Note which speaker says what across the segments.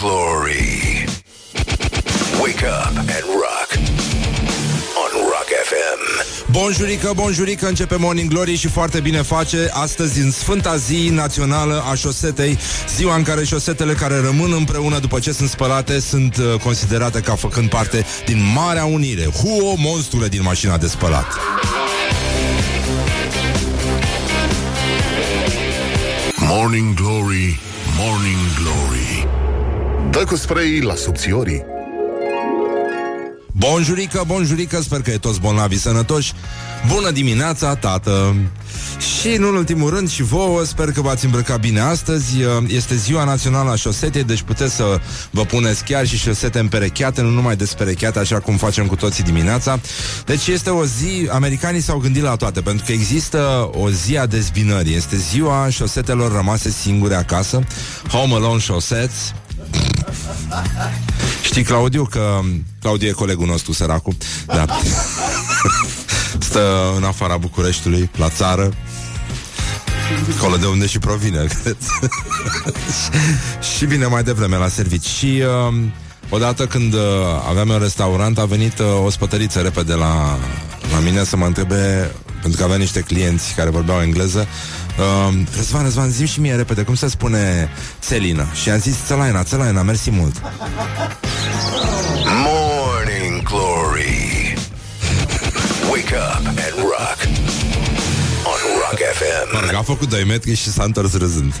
Speaker 1: Glory. Wake up and rock on Rock FM.
Speaker 2: Bonjurică, bonjurică, începe Morning Glory și foarte bine face astăzi în Sfânta Zi Națională a Șosetei, ziua în care șosetele care rămân împreună după ce sunt spălate sunt uh, considerate ca făcând parte din Marea Unire. Huo, monstrule din mașina de spălat.
Speaker 1: Morning Glory, Morning Glory.
Speaker 3: Dă cu spray la subțiorii.
Speaker 2: Bonjurică, bonjurică, sper că e toți bolnavi sănătoși. Bună dimineața, tată! Și, în ultimul rând, și vouă, sper că v-ați îmbrăcat bine astăzi. Este ziua națională a șosetei, deci puteți să vă puneți chiar și șosete împerecheate, nu numai desperecheate, așa cum facem cu toții dimineața. Deci este o zi, americanii s-au gândit la toate, pentru că există o zi a dezbinării. Este ziua șosetelor rămase singure acasă, Home Alone Chaussets. Știi, Claudiu, că Claudiu e colegul nostru, săracul. Da. Stă în afara Bucureștiului, la țară. Acolo de unde și provine, cred. și vine mai devreme la servici. Și uh, odată când uh, aveam un restaurant, a venit uh, o spătăriță repede la, la mine să mă întrebe, pentru că avea niște clienți care vorbeau engleză, uh, Răzvan, Răzvan, zi și mie repede, cum se spune țelină? Și am zis, țelaina, țelaina, mersi mult.
Speaker 1: Morning Glory. Wake up and rock on Rock FM.
Speaker 2: Mă rog, a făcut 2 metri și s-a întors râzând.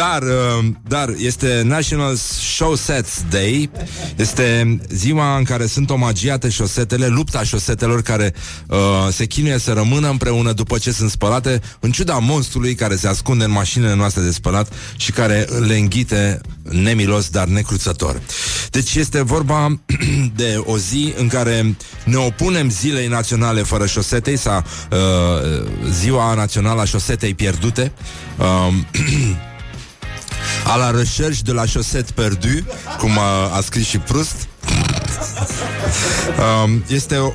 Speaker 2: dar, uh, dar este National Show Sets Day. Este ziua în care sunt omagiate șosetele, lupta șosetelor care uh, se chinuie să rămână împreună după ce sunt spălate, în ciuda monstrului care se ascunde în mașinile noastre de spălat și care le înghite nemilos, dar necruțător. Deci este vorba de o zi în care ne opunem zilei naționale fără șosetei sau uh, ziua națională a șosetei pierdute. Uh, a la recherche de la chaussette perdu, cum a, a scris și Proust. Um, este o,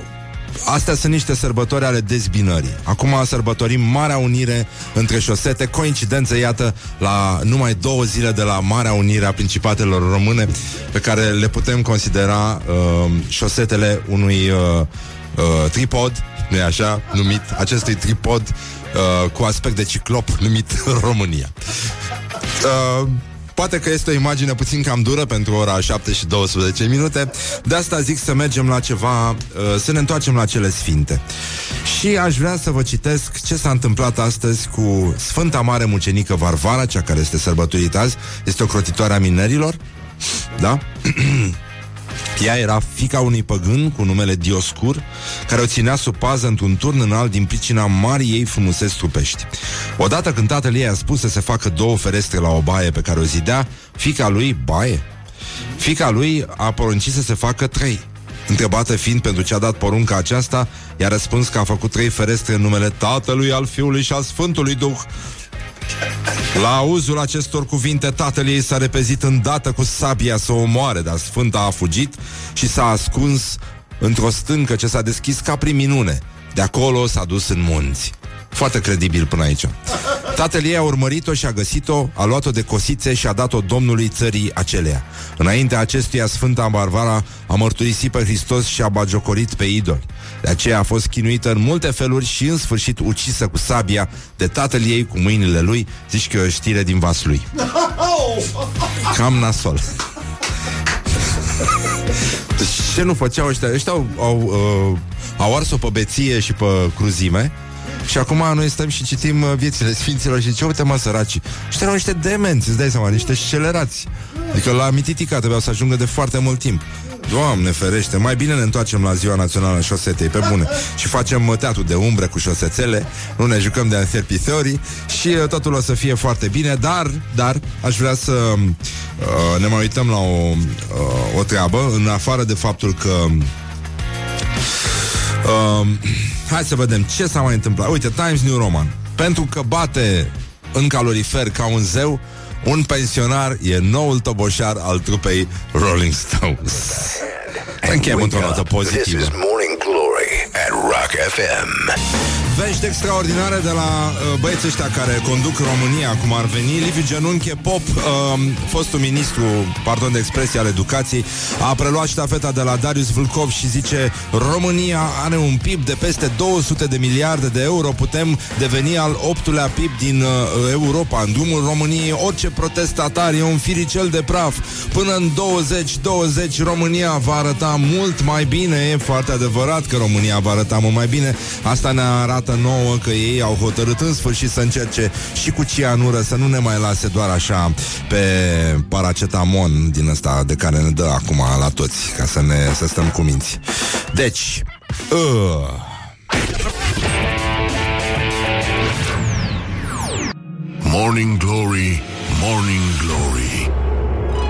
Speaker 2: Astea sunt niște sărbători ale dezbinării. Acum sărbătorim Marea Unire între șosete. Coincidență, iată, la numai două zile de la Marea Unire a Principatelor Române, pe care le putem considera uh, șosetele unui uh, uh, tripod, nu e așa, numit acestui tripod uh, cu aspect de ciclop numit România. Uh, Poate că este o imagine puțin cam dură pentru ora 7 și 12 minute, de asta zic să mergem la ceva, uh, să ne întoarcem la cele sfinte. Și aș vrea să vă citesc ce s-a întâmplat astăzi cu Sfânta Mare Mucenică Varvara, cea care este sărbătorită azi, este o crotitoare a minerilor, da? Ea era fica unui păgân cu numele Dioscur, care o ținea sub pază într-un turn înalt din pricina marii ei frumuseți trupești. Odată când tatăl ei a spus să se facă două ferestre la o baie pe care o zidea, fica lui, baie, fica lui a poruncit să se facă trei. Întrebată fiind pentru ce a dat porunca aceasta, i-a răspuns că a făcut trei ferestre în numele Tatălui, al Fiului și al Sfântului Duh, la auzul acestor cuvinte, tatăl ei s-a repezit îndată cu sabia să o moare, dar Sfânta a fugit și s-a ascuns într-o stâncă ce s-a deschis ca prin minune. De acolo s-a dus în munți. Foarte credibil până aici. Tatăl ei a urmărit-o și a găsit-o, a luat-o de cosițe și a dat-o domnului țării aceleia. Înainte acestuia, Sfânta Barbara a mărturisit pe Hristos și a bagiocorit pe idoli. De aceea a fost chinuită în multe feluri și în sfârșit ucisă cu sabia de tatăl ei cu mâinile lui, zici că e o știre din vas lui. Cam nasol. Deci ce nu făceau ăștia? Ăștia au, au, uh, au ars-o pe beție și pe cruzime și acum noi stăm și citim uh, viețile sfinților și ce uite mă săraci. Ăștia erau niște demenți, îți dai seama, niște scelerați. Adică la Mititica trebuiau să ajungă de foarte mult timp. Doamne ferește, mai bine ne întoarcem la ziua națională a șosetei, pe bune. Și facem uh, teatru de umbre cu șosețele, nu ne jucăm de anserpisorii și uh, totul o să fie foarte bine, dar, dar, aș vrea să uh, ne mai uităm la o, uh, o treabă, în afară de faptul că uh, Hai să vedem ce s-a mai întâmplat. Uite, Times New Roman. Pentru că bate în calorifer ca un zeu, un pensionar e noul toboșar al trupei Rolling Stones. Încheiem într-o notă
Speaker 1: This
Speaker 2: pozitivă.
Speaker 1: is Morning Glory at Rock FM.
Speaker 2: Vești extraordinare de la uh, băieții ăștia care conduc România, cum ar veni. Liviu Genunche Pop, uh, fostul ministru, pardon de expresie, al educației, a preluat ștafeta de la Darius Vulcov și zice România are un PIB de peste 200 de miliarde de euro, putem deveni al optulea PIB din uh, Europa. În drumul României, orice protestatar e un firicel de praf. Până în 2020 România va arăta mult mai bine. E foarte adevărat că România va arăta mult mai bine. Asta ne arată nouă că ei au hotărât în sfârșit să încerce și cu cianură să nu ne mai lase doar așa pe paracetamon din ăsta de care ne dă acum la toți, ca să ne să stăm cu minți. Deci, uh,
Speaker 3: Morning Glory, Morning Glory.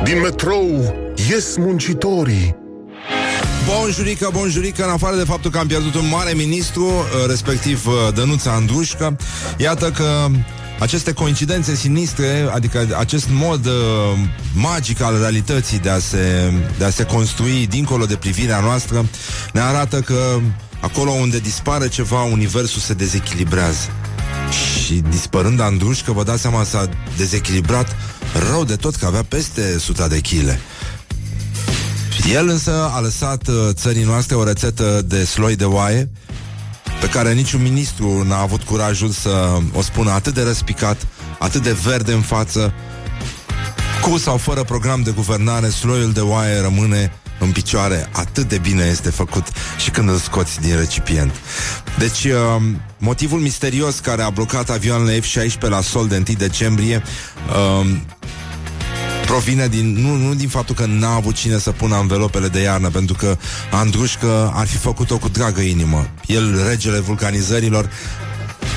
Speaker 3: Din metrou ies muncitorii
Speaker 2: Bonjurică, bonjurică, în afară de faptul că am pierdut un mare ministru, uh, respectiv uh, Dănuța Andrușcă, iată că aceste coincidențe sinistre, adică acest mod uh, magic al realității de a, se, de a se construi dincolo de privirea noastră, ne arată că acolo unde dispare ceva, universul se dezechilibrează. Și dispărând Andrușcă, vă dați seama, s-a dezechilibrat rău de tot, că avea peste 100 de chile. El însă a lăsat uh, țării noastre o rețetă de sloi de oaie pe care niciun ministru n-a avut curajul să o spună atât de răspicat, atât de verde în față. Cu sau fără program de guvernare, sloiul de oaie rămâne în picioare. Atât de bine este făcut și când îl scoți din recipient. Deci, uh, motivul misterios care a blocat avioanele F-16 la sol de 1 decembrie uh, provine din, nu, nu din faptul că n-a avut cine să pună învelopele de iarnă, pentru că Andrușcă ar fi făcut-o cu dragă inimă. El, regele vulcanizărilor,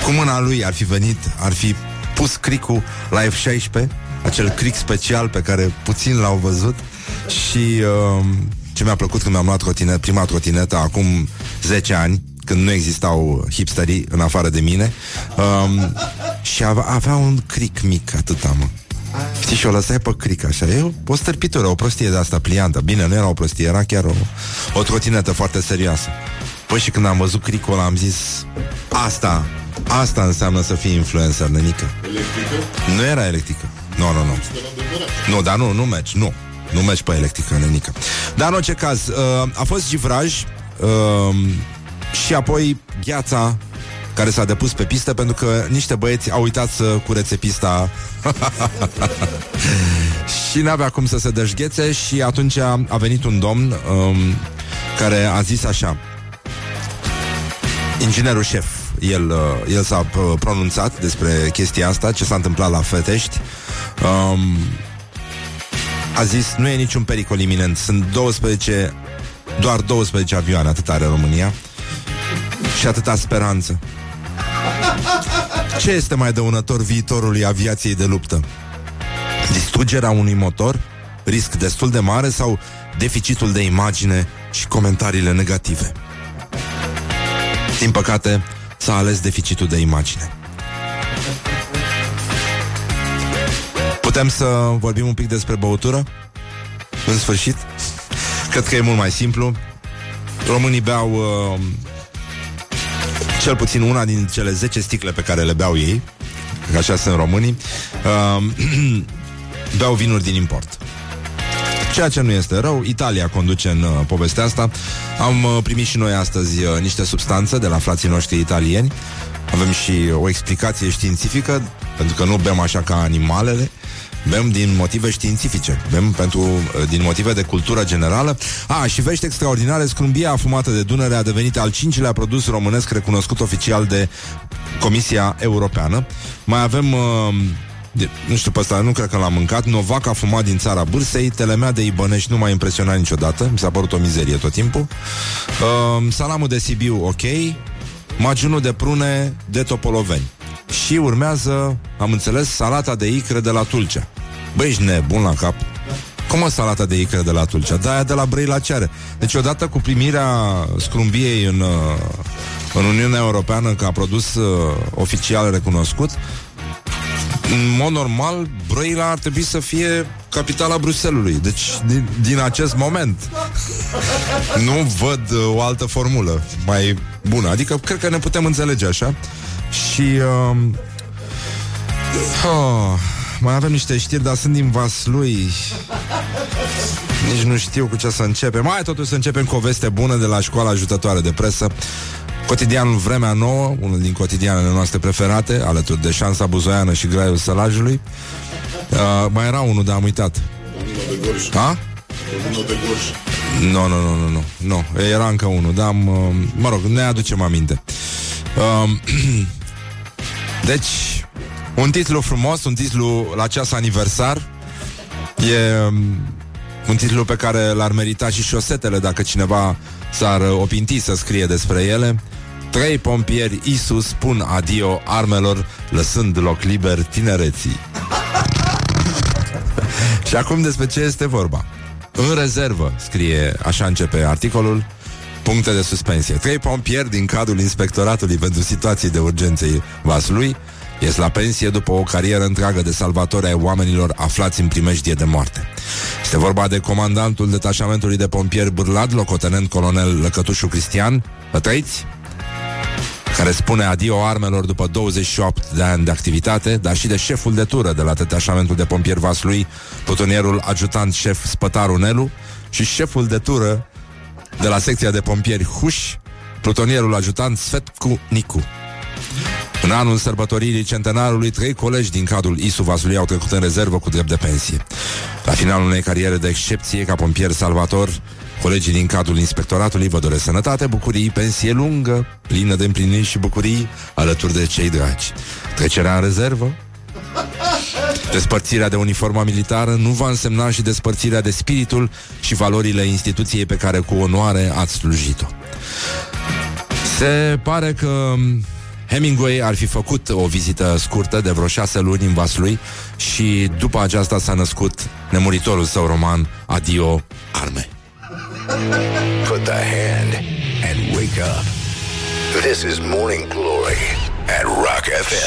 Speaker 2: cu mâna lui ar fi venit, ar fi pus cricul la F-16, acel cric special pe care puțin l-au văzut și uh, ce mi-a plăcut când mi-am luat trotinet, prima trotinetă acum 10 ani, când nu existau hipsterii în afară de mine um, și avea, avea un cric mic, atâta, mă. Știi, și o lăsai pe cric așa. E o, o stărpitură, o prostie de asta pliantă Bine, nu era o prostie, era chiar o, o trotinetă foarte serioasă. Păi și când am văzut cricul ăla am zis Asta, asta înseamnă să fii influencer, nenică. Electrică? Nu era electrică. Nu, nu, nu Nu, dar nu, nu mergi, nu. Nu mergi pe electrică, nenică. Dar în orice caz, uh, a fost givraj uh, Și apoi gheața care s-a depus pe pistă pentru că niște băieți au uitat să curețe pista. Și n-avea cum să se dășghețe și atunci a venit un domn um, care a zis așa. Inginerul șef el, uh, el s-a uh, pronunțat despre chestia asta, ce s-a întâmplat la Fetești. Um, a zis, nu e niciun pericol iminent sunt 12 doar 12 avioane, atât are România. Și atâta speranță ce este mai dăunător viitorului aviației de luptă? Distrugerea unui motor? Risc destul de mare sau deficitul de imagine și comentariile negative? Din păcate, s-a ales deficitul de imagine. Putem să vorbim un pic despre băutură? În sfârșit? Cred că e mult mai simplu. Românii beau uh, cel puțin una din cele 10 sticle pe care le beau ei, așa sunt românii, uh, beau vinuri din import. Ceea ce nu este rău, Italia conduce în uh, povestea asta. Am uh, primit și noi astăzi uh, niște substanțe de la frații noștri italieni. Avem și o explicație științifică, pentru că nu bem așa ca animalele. Bem din motive științifice, bem pentru, uh, din motive de cultură generală. A, și vești extraordinare, scrumbia afumată de Dunăre a devenit al cincilea produs românesc recunoscut oficial de Comisia Europeană. Mai avem... Uh, de, nu știu pe ăsta, nu cred că l-am mâncat Novac a fumat din țara Bursei Telemea de Ibănești nu m-a impresionat niciodată Mi s-a părut o mizerie tot timpul uh, Salamul de Sibiu, ok Magiunul de prune de Topoloveni Și urmează, am înțeles, salata de icre de la Tulcea Băi, ești nebun la cap cum o salata de icre de la Tulcea? Da, aia de la Brăila Ceare. Deci odată cu primirea scrumbiei în, uh, în Uniunea Europeană ca produs uh, oficial recunoscut, în mod normal, Brăila ar trebui să fie capitala Bruselului. Deci, din, din acest moment, nu văd uh, o altă formulă mai bună. Adică cred că ne putem înțelege așa. Și... Uh, oh, mai avem niște știri, dar sunt din Vaslui. Nici nu știu cu ce să începem. Mai totuși să începem cu o veste bună de la școala ajutătoare de presă. Cotidianul Vremea Nouă, unul din cotidianele noastre preferate, alături de Șansa Buzoiană și Graiul Sălajului. Uh, mai era unul, dar am uitat. Ha? Nu, nu, nu, nu, nu, nu. Era încă unul, dar am, uh, mă rog, ne aducem aminte. Uh, deci, un titlu frumos, un titlu la ceas aniversar. E um, un titlu pe care l-ar merita și șosetele dacă cineva s-ar opinti să scrie despre ele. Trei pompieri Isus spun adio armelor, lăsând loc liber tinereții. și acum despre ce este vorba. În rezervă, scrie, așa începe articolul, puncte de suspensie. Trei pompieri din cadrul Inspectoratului pentru Situații de Urgențe Vaslui ies la pensie după o carieră întreagă de salvatori ai oamenilor aflați în primejdie de moarte. Este vorba de comandantul detașamentului de pompieri Bârlad, locotenent colonel Lăcătușu Cristian, Pătrăiți, care spune adio armelor după 28 de ani de activitate, dar și de șeful de tură de la detașamentul de pompieri Vaslui, putonierul ajutant șef Spătaru Nelu și șeful de tură de la secția de pompieri Huș, plutonierul ajutant Svetcu Nicu. În anul sărbătoririi centenarului, trei colegi din cadrul ISU Vaslui au trecut în rezervă cu drept de pensie. La finalul unei cariere de excepție ca pompier salvator, colegii din cadrul inspectoratului vă doresc sănătate, bucurii, pensie lungă, plină de împliniri și bucurii, alături de cei dragi. Trecerea în rezervă, Despărțirea de uniforma militară nu va însemna și despărțirea de spiritul și valorile instituției pe care cu onoare ați slujit-o. Se pare că Hemingway ar fi făcut o vizită scurtă de vreo șase luni în Vaslui și după aceasta s-a născut nemuritorul său roman Adio Arme.
Speaker 1: Put the hand and wake up. This is Morning Glory at Rock FM.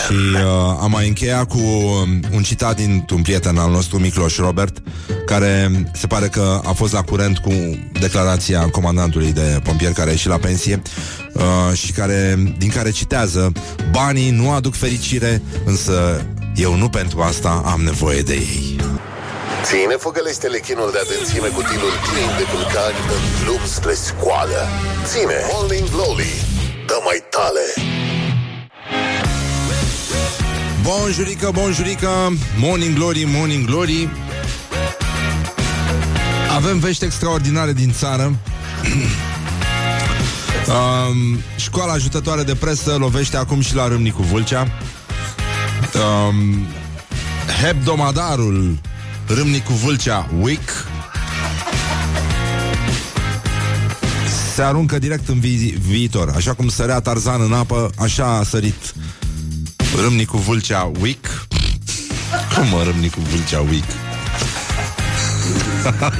Speaker 2: Și uh, am mai încheiat cu um, un citat dintr-un prieten al nostru, Micloș Robert, care se pare că a fost la curent cu declarația comandantului de pompieri care a ieșit la pensie uh, și care, din care citează Banii nu aduc fericire, însă eu nu pentru asta am nevoie de ei.
Speaker 3: Ține făgălește-le chinul de adânțime cu tilul plin de culcani în drum spre scoală. Ține Morning Glory, dă mai tale.
Speaker 2: Bonjurică, bonjurică, morning glory, morning glory. Avem vești extraordinare din țară. Um, Școala ajutătoare de presă lovește acum și la Râmnicu Vâlcea. Um, Hebdomadarul Râmnicu Vâlcea Week se aruncă direct în vi- viitor. Așa cum sărea Tarzan în apă, așa a sărit Râmnicu Vâlcea Week. Cum mă, Râmnicu Vâlcea Week?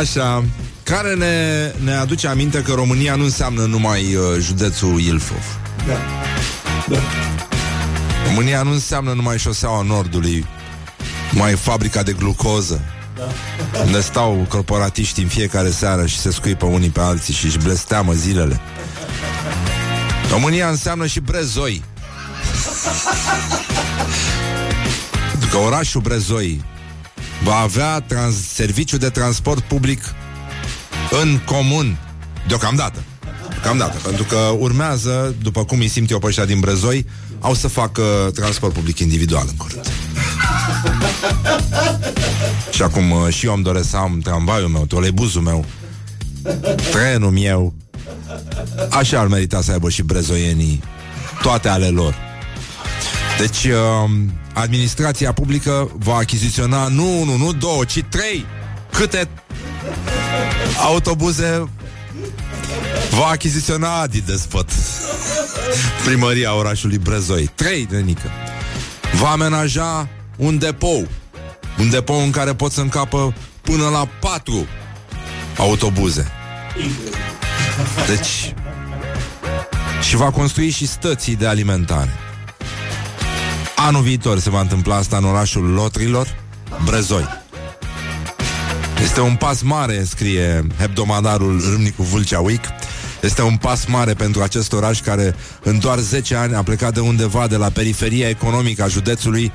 Speaker 2: Așa, care ne, ne aduce aminte că România nu înseamnă numai uh, județul Ilfov.
Speaker 4: Da. Da.
Speaker 2: România nu înseamnă numai șoseaua Nordului, mai fabrica de glucoză,
Speaker 4: Da.
Speaker 2: unde stau corporatiști în fiecare seară și se scuipă unii pe alții și își blesteamă zilele. România înseamnă și Brezoi. Pentru că orașul Brezoi va avea trans- serviciu de transport public în comun deocamdată. Deocamdată, pentru că urmează, după cum îi simt eu pe ăștia din Brezoi, au să facă transport public individual în curând. Și acum uh, și eu îmi doresc să am tramvaiul meu, trolebuzul meu, trenul meu. Așa ar merita să aibă și brezoienii toate ale lor. Deci, uh, administrația publică va achiziționa nu unu, nu două, ci trei câte autobuze va achiziționa Adi Despot. Primăria orașului Brezoi. Trei, nenică. Va amenaja un depou. Un depou în care pot să încapă până la patru autobuze. Deci... Și va construi și stății de alimentare. Anul viitor se va întâmpla asta în orașul Lotrilor, Brezoi. Este un pas mare, scrie hebdomadarul Râmnicu Vâlcea Week. Este un pas mare pentru acest oraș care în doar 10 ani a plecat de undeva de la periferia economică a județului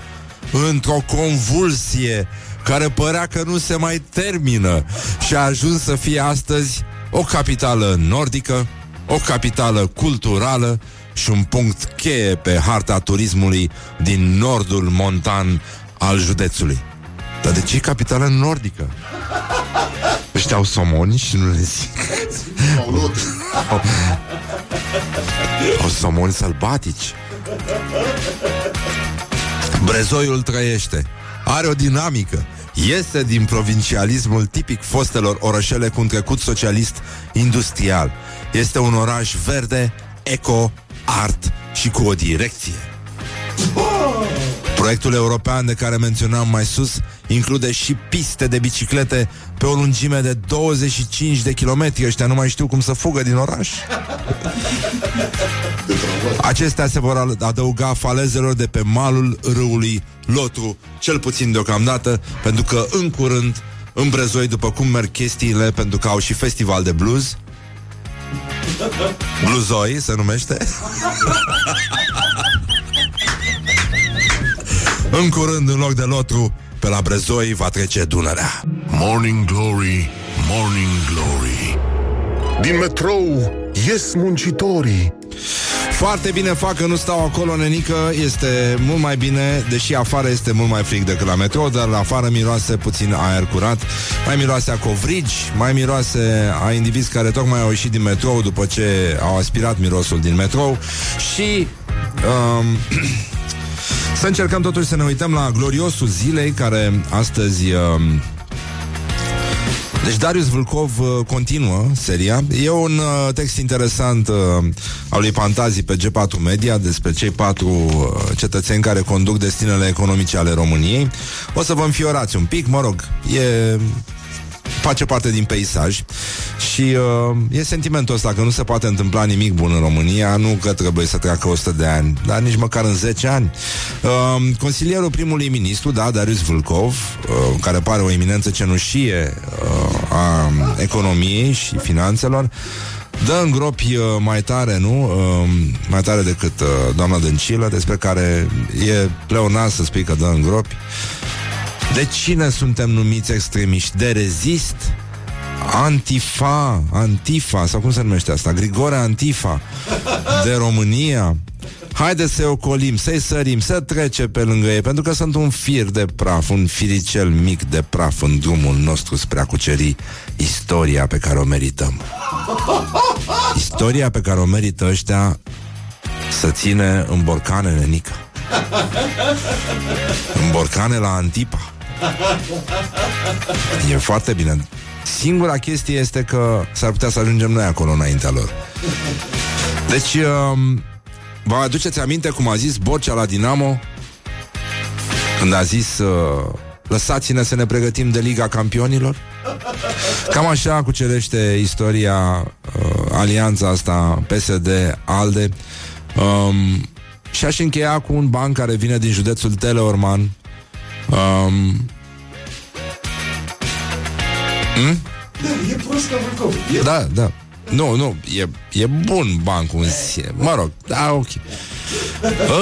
Speaker 2: într-o convulsie care părea că nu se mai termină și a ajuns să fie astăzi o capitală nordică, o capitală culturală și un punct cheie pe harta turismului din nordul montan al județului. Dar de ce e capitală nordică? Ăștia au somoni și nu le zic. au, au somoni sălbatici. Brezoiul trăiește. Are o dinamică. Iese din provincialismul tipic fostelor orășele cu un trecut socialist industrial. Este un oraș verde, eco, art și cu o direcție. Proiectul european de care menționam mai sus include și piste de biciclete pe o lungime de 25 de kilometri. Ăștia nu mai știu cum să fugă din oraș. Acestea se vor adăuga falezelor de pe malul râului Lotru, cel puțin deocamdată, pentru că în curând, în Brezoi, după cum merg chestiile, pentru că au și festival de blues, Bluzoi se numește. În curând, în loc de lotru Pe la Brezoi va trece Dunărea.
Speaker 3: Morning Glory, Morning Glory. Din metrou ies muncitorii
Speaker 2: foarte bine fac că nu stau acolo, nenică. Este mult mai bine Deși afară este mult mai frig decât la metrou Dar la afară miroase puțin aer curat. Mai miroase a covrigi Mai miroase a indivizi care tocmai au ieșit din metrou După ce au aspirat mirosul din metrou. Și um, Să încercăm totuși să ne uităm la gloriosul zilei Care astăzi um, deci Darius Vulcov uh, continuă seria. E un uh, text interesant uh, al lui Pantazi pe G4 Media despre cei patru uh, cetățeni care conduc destinele economice ale României. O să vă înfiorați un pic, mă rog, e face parte din peisaj și uh, e sentimentul ăsta că nu se poate întâmpla nimic bun în România, nu că trebuie să treacă 100 de ani, dar nici măcar în 10 ani. Uh, consilierul primului ministru, da, Darius Vulcov, uh, care pare o eminență cenușie uh, a economiei și finanțelor, dă în gropi uh, mai tare, nu? Uh, mai tare decât uh, doamna Dăncilă, despre care e pleonat să spui că dă în gropi. De cine suntem numiți extremiști? De rezist? Antifa, Antifa, sau cum se numește asta? Grigore Antifa de România. Haideți să-i ocolim, să-i sărim, să trece pe lângă ei, pentru că sunt un fir de praf, un firicel mic de praf în drumul nostru spre a cuceri istoria pe care o merităm. Istoria pe care o merită ăștia să ține în borcane nenică. În borcane la Antipa. E foarte bine. Singura chestie este că s-ar putea să ajungem noi acolo înaintea lor. Deci, um, vă aduceți aminte cum a zis Borcea la Dinamo? Când a zis uh, Lăsați-ne să ne pregătim de Liga Campionilor? Cam așa cucerește istoria uh, alianța asta PSD-ALDE um, Și aș încheia cu un banc care vine din județul Teleorman Um, hmm?
Speaker 4: Da, e prost ca e...
Speaker 2: Da, da. Nu, nu, e, e bun bancul în sine. Mă rog, da, ok.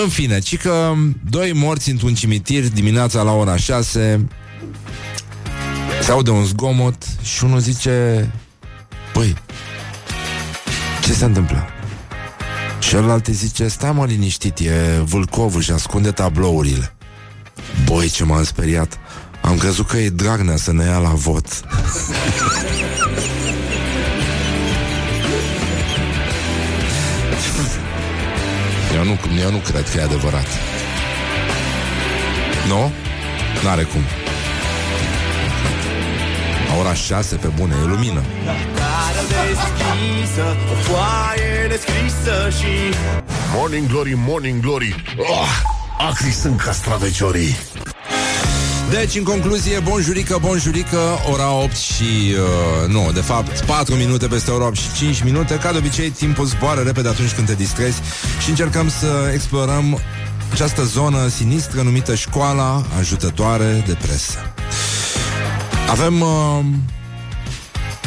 Speaker 2: În fine, ci că doi morți într-un cimitir dimineața la ora 6 se aude un zgomot și unul zice Păi, ce se întâmplă? Celălalt zice, stai mă liniștit, e Vâlcovul și ascunde tablourile. Boi, ce m-am speriat. Am crezut că e Dragnea să ne ia la vot. Eu nu, eu nu cred că e adevărat. Nu? N-are cum. La ora 6 pe bune, e lumină.
Speaker 3: Morning Glory, Morning Glory. Oh! acri sunt castraveciorii.
Speaker 2: Deci, în concluzie, bonjurică, bonjurică, ora 8 și... Uh, nu, de fapt, 4 minute peste ora 8 și 5 minute. Ca de obicei, timpul zboară repede atunci când te distrezi și încercăm să explorăm această zonă sinistră numită Școala Ajutătoare de Presă. Avem uh,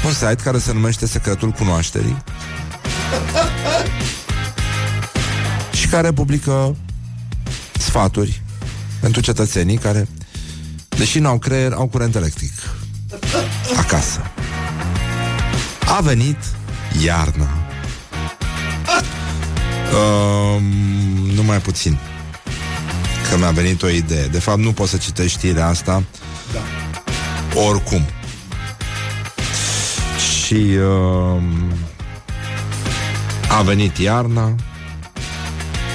Speaker 2: un site care se numește Secretul Cunoașterii și care publică sfaturi pentru cetățenii care, deși n-au creier, au curent electric acasă. A venit iarna. Um, numai puțin. Că mi-a venit o idee. De fapt, nu poți să citești știrea asta da. oricum. Și uh, a venit iarna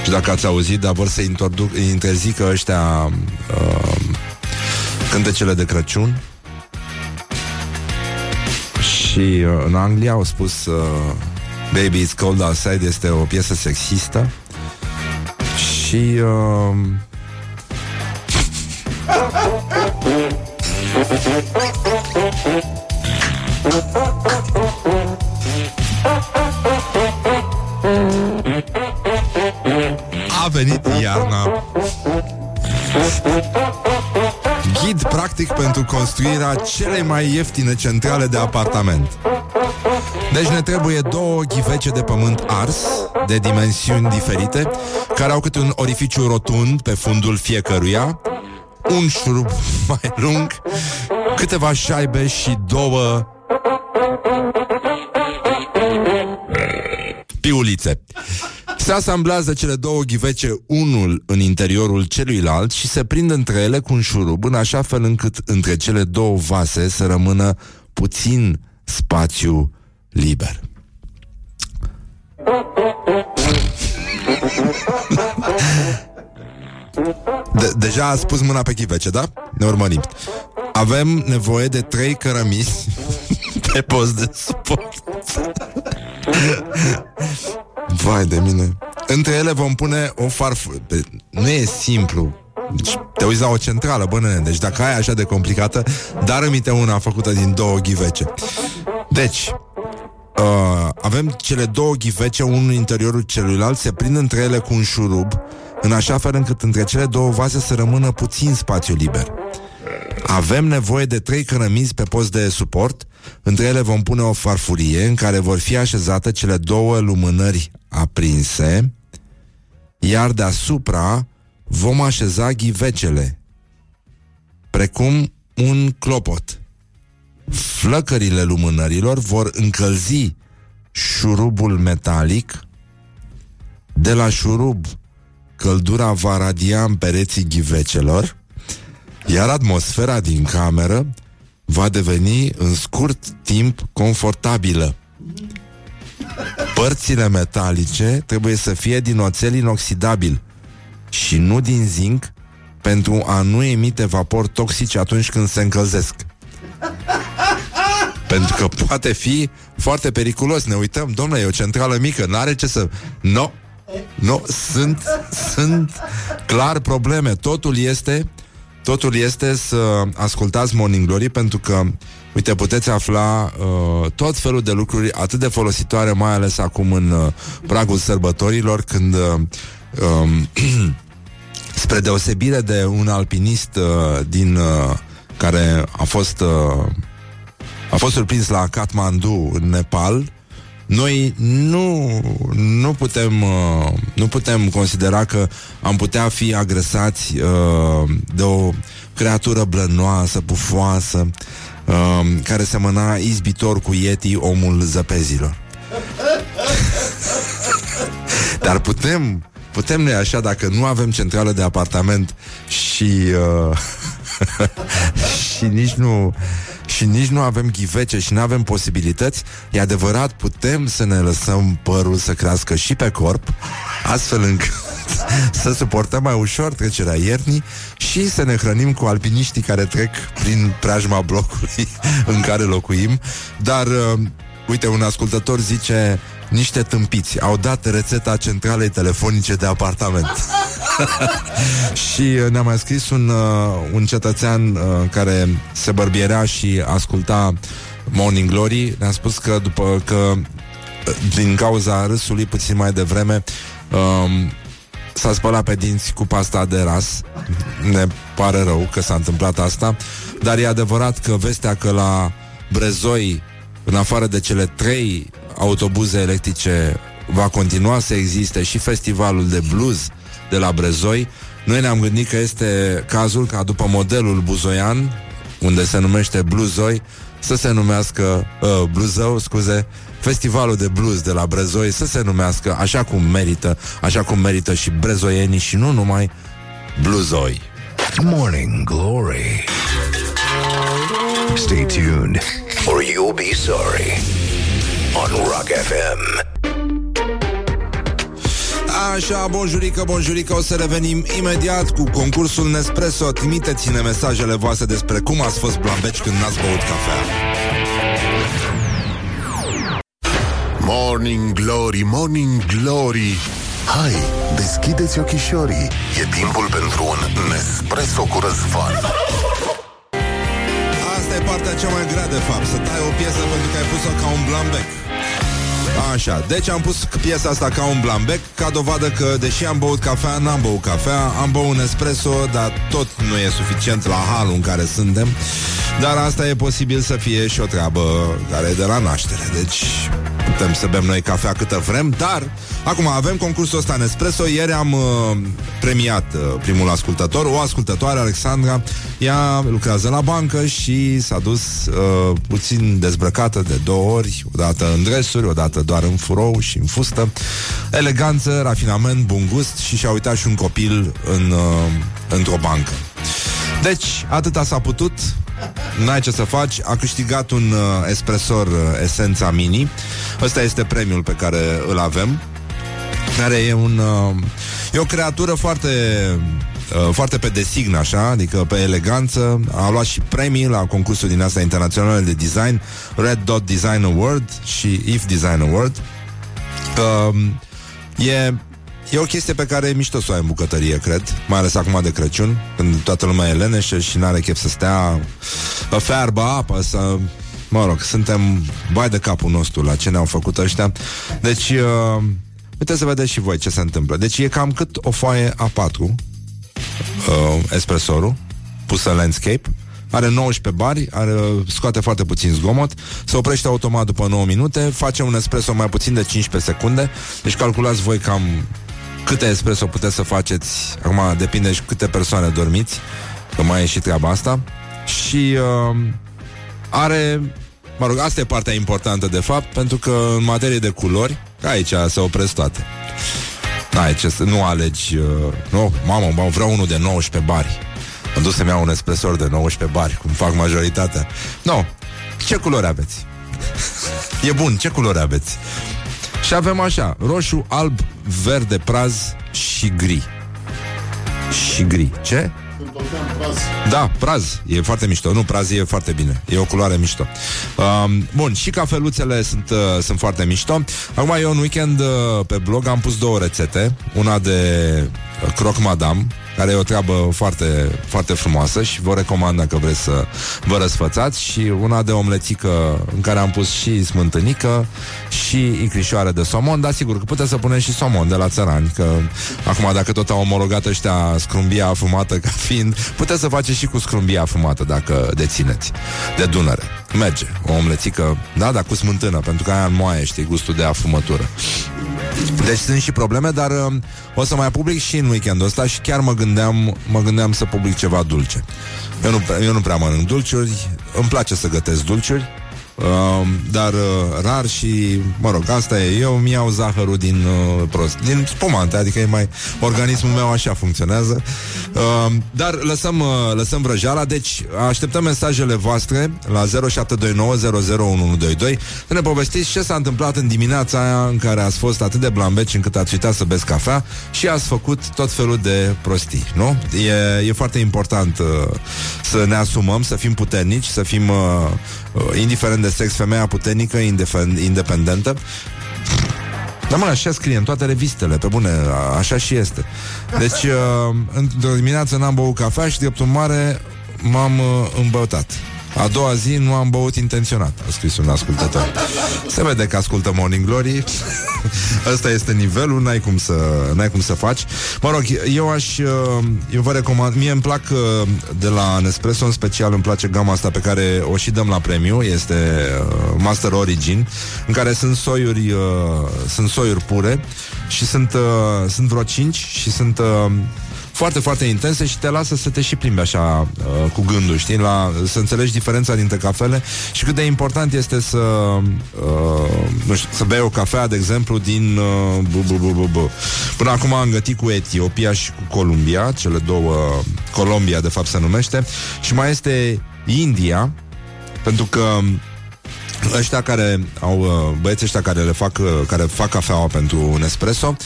Speaker 2: și dacă ați auzit, dar vor să introduc, interzică ăștia uh, cântecele de Crăciun. Și uh, în Anglia au spus uh, Baby It's Cold Outside este o piesă sexistă. Și uh, A venit iarna. Ghid practic pentru construirea celei mai ieftine centrale de apartament. Deci ne trebuie două ghivece de pământ ars De dimensiuni diferite Care au câte un orificiu rotund pe fundul fiecăruia Un șurub mai lung Câteva șaibe și două Piulițe se asamblează cele două ghivece unul în interiorul celuilalt și se prind între ele cu un șurub în așa fel încât între cele două vase să rămână puțin spațiu liber. De- deja a spus mâna pe ghivece, da? Ne urmărim. Avem nevoie de trei cărămizi pe post de suport. Vai de mine. Între ele vom pune o farfură. Nu e simplu. Deci, te uiți la o centrală, bă, nene. Deci dacă ai așa de complicată, dar îmite una făcută din două ghivece. Deci, uh, avem cele două ghivece, unul în interiorul celuilalt, se prind între ele cu un șurub, în așa fel încât între cele două vase să rămână puțin spațiu liber. Avem nevoie de trei cărămizi pe post de suport, între ele vom pune o farfurie în care vor fi așezate cele două lumânări aprinse, iar deasupra vom așeza ghivecele, precum un clopot. Flăcările lumânărilor vor încălzi șurubul metalic, de la șurub căldura va radia în pereții ghivecelor, iar atmosfera din cameră va deveni în scurt timp confortabilă. Părțile metalice trebuie să fie din oțel inoxidabil și nu din zinc pentru a nu emite vapori toxici atunci când se încălzesc. Pentru că poate fi foarte periculos. Ne uităm, domnule, e o centrală mică, n-are ce să... No, no, sunt, sunt clar probleme. Totul este Totul este să ascultați Morning Glory pentru că, uite, puteți afla uh, tot felul de lucruri atât de folositoare, mai ales acum în uh, pragul sărbătorilor, când, uh, um, spre deosebire de un alpinist uh, din uh, care a fost uh, a fost surprins la Kathmandu, în Nepal, noi nu, nu, putem, uh, nu putem considera că am putea fi agresați uh, de o creatură blănoasă, pufoasă, uh, care semăna izbitor cu Yeti, omul zăpezilor. Dar putem, putem noi așa, dacă nu avem centrală de apartament și, uh, și nici nu și nici nu avem ghivece și nu avem posibilități, e adevărat, putem să ne lăsăm părul să crească și pe corp, astfel încât să suportăm mai ușor trecerea iernii și să ne hrănim cu alpiniștii care trec prin preajma blocului în care locuim. Dar, uh, uite, un ascultător zice niște tâmpiți au dat rețeta centralei telefonice de apartament. și uh, ne-a mai scris un, uh, un cetățean uh, care se bărbierea și asculta Morning Glory. Ne-a spus că după că uh, din cauza râsului puțin mai devreme um, s-a spălat pe dinți cu pasta de ras. Ne pare rău că s-a întâmplat asta, dar e adevărat că vestea că la Brezoi, în afară de cele trei autobuze electrice va continua să existe și festivalul de blues de la Brezoi, noi ne-am gândit că este cazul ca după modelul buzoian, unde se numește Bluzoi, să se numească uh, Bluzău, scuze, festivalul de blues de la Brezoi să se numească așa cum merită, așa cum merită și brezoienii și nu numai Bluzoi.
Speaker 1: Morning Glory. Stay tuned, or you'll be sorry. On Rock FM.
Speaker 2: Așa, bonjurică, bonjurică, o să revenim imediat cu concursul Nespresso. Trimiteți-ne mesajele voastre despre cum ați fost blambeci când n-ați băut cafea.
Speaker 3: Morning Glory, Morning Glory Hai, deschideți ochișorii E timpul pentru un Nespresso cu răzvan
Speaker 2: Asta e partea cea mai grea, de fapt, să tai o piesă pentru că ai pus-o ca un blambec. Așa, deci am pus piesa asta ca un blambec Ca dovadă că, deși am băut cafea N-am băut cafea, am băut un espresso Dar tot nu e suficient la halul în care suntem. Dar asta e posibil să fie și o treabă Care e de la naștere Deci putem să bem noi cafea câtă vrem Dar, acum avem concursul ăsta în espresso Ieri am uh, premiat uh, primul ascultător O ascultătoare, Alexandra. Ea lucrează la bancă și s-a dus uh, puțin dezbrăcată de două ori Odată în dresuri, odată doar în furou și în fustă. Eleganță, rafinament, bun gust Și și-a uitat și un copil în, uh, într-o bancă. Deci, atâta s-a putut. N-ai ce să faci. A câștigat un uh, espresor uh, Esența Mini. Ăsta este premiul pe care îl avem care e un uh, e o creatură foarte uh, foarte pe design așa, adică pe eleganță. A luat și premii la concursul din asta internațional de design, Red Dot Design Award și If Design Award. Uh, e E o chestie pe care e mișto să o ai în bucătărie, cred Mai ales acum de Crăciun Când toată lumea e leneșă și n-are chef să stea Fearbă apă Să Mă rog, suntem bai de capul nostru la ce ne-au făcut ăștia. Deci, uh, uite să vedeți și voi ce se întâmplă. Deci e cam cât o foaie A4, uh, espresorul, pusă în landscape, are 19 bari, are, scoate foarte puțin zgomot, se oprește automat după 9 minute, face un espresso mai puțin de 15 secunde, deci calculați voi cam câte espresso puteți să faceți, acum depinde și câte persoane dormiți, că mai e și treaba asta, și uh, are Mă rog, asta e partea importantă de fapt Pentru că în materie de culori Aici se opresc toate N-ai ce să, nu alegi uh, nu, Mamă, mă, vreau unul de 19 bari Am dus să-mi iau un espresor de 19 bari Cum fac majoritatea Nu, no. ce culori aveți? e bun, ce culori aveți? Și avem așa Roșu, alb, verde, praz și gri Și gri Ce? Da, praz, e foarte mișto. Nu, praz e foarte bine, e o culoare mișto. Um, Bun, și cafeluțele sunt, uh, sunt foarte mișto. Acum eu în weekend uh, pe blog am pus două rețete. Una de uh, croc madame care e o treabă foarte, foarte frumoasă și vă recomand dacă vreți să vă răsfățați și una de omlețică în care am pus și smântânică și icrișoare de somon, dar sigur că puteți să puneți și somon de la țărani, că acum dacă tot au omologat ăștia scrumbia afumată ca fiind, puteți să faceți și cu scrumbia afumată dacă dețineți de Dunăre. Merge, o omlețică, da, dar cu smântână, pentru că aia moaie, știi, gustul de afumătură. Deci sunt și probleme, dar uh, o să mai public și în weekendul ăsta și chiar mă gândeam, mă gândeam să public ceva dulce. Eu nu, eu nu prea mănânc dulciuri, îmi place să gătesc dulciuri, Uh, dar uh, rar și, mă rog, asta e. Eu mi iau zahărul din uh, prost, din spumante, adică e mai organismul meu așa funcționează. Uh, dar lăsăm uh, lăsăm vrăjeala, deci așteptăm mesajele voastre la 0729001122 să ne povestiți ce s-a întâmplat în dimineața aia în care ați fost atât de blambeci încât ați uitat să beți cafea și ați făcut tot felul de prostii, nu? E, e foarte important uh, să ne asumăm, să fim puternici, să fim uh, uh, indiferent de sex, femeia puternică, independentă. Da, mă, așa scrie în toate revistele, pe bune, a, așa și este. Deci, uh, într-o dimineață n-am băut cafea și, drept urmare, m-am uh, îmbăutat. A doua zi nu am băut intenționat, a scris un ascultător. Se vede că ascultă Morning Glory. Ăsta este nivelul, n-ai cum să, n-ai cum să faci. Mă rog, eu aș, uh, eu vă recomand, mie îmi plac uh, de la Nespresso în special, îmi place gama asta pe care o și dăm la premiu, este uh, Master Origin, în care sunt soiuri, sunt soiuri pure și sunt, sunt vreo 5 și sunt foarte, foarte intense și te lasă să te și plimbi așa uh, cu gândul, știi, la, să înțelegi diferența dintre cafele și cât de important este să uh, nu știu, să bei o cafea, de exemplu, din uh, bu, bu, bu, bu, bu. Până acum am gătit cu Etiopia și cu Columbia, cele două, Columbia de fapt se numește, și mai este India, pentru că ăștia care au, uh, băieții ăștia care le fac, uh, care fac cafeaua pentru Nespresso,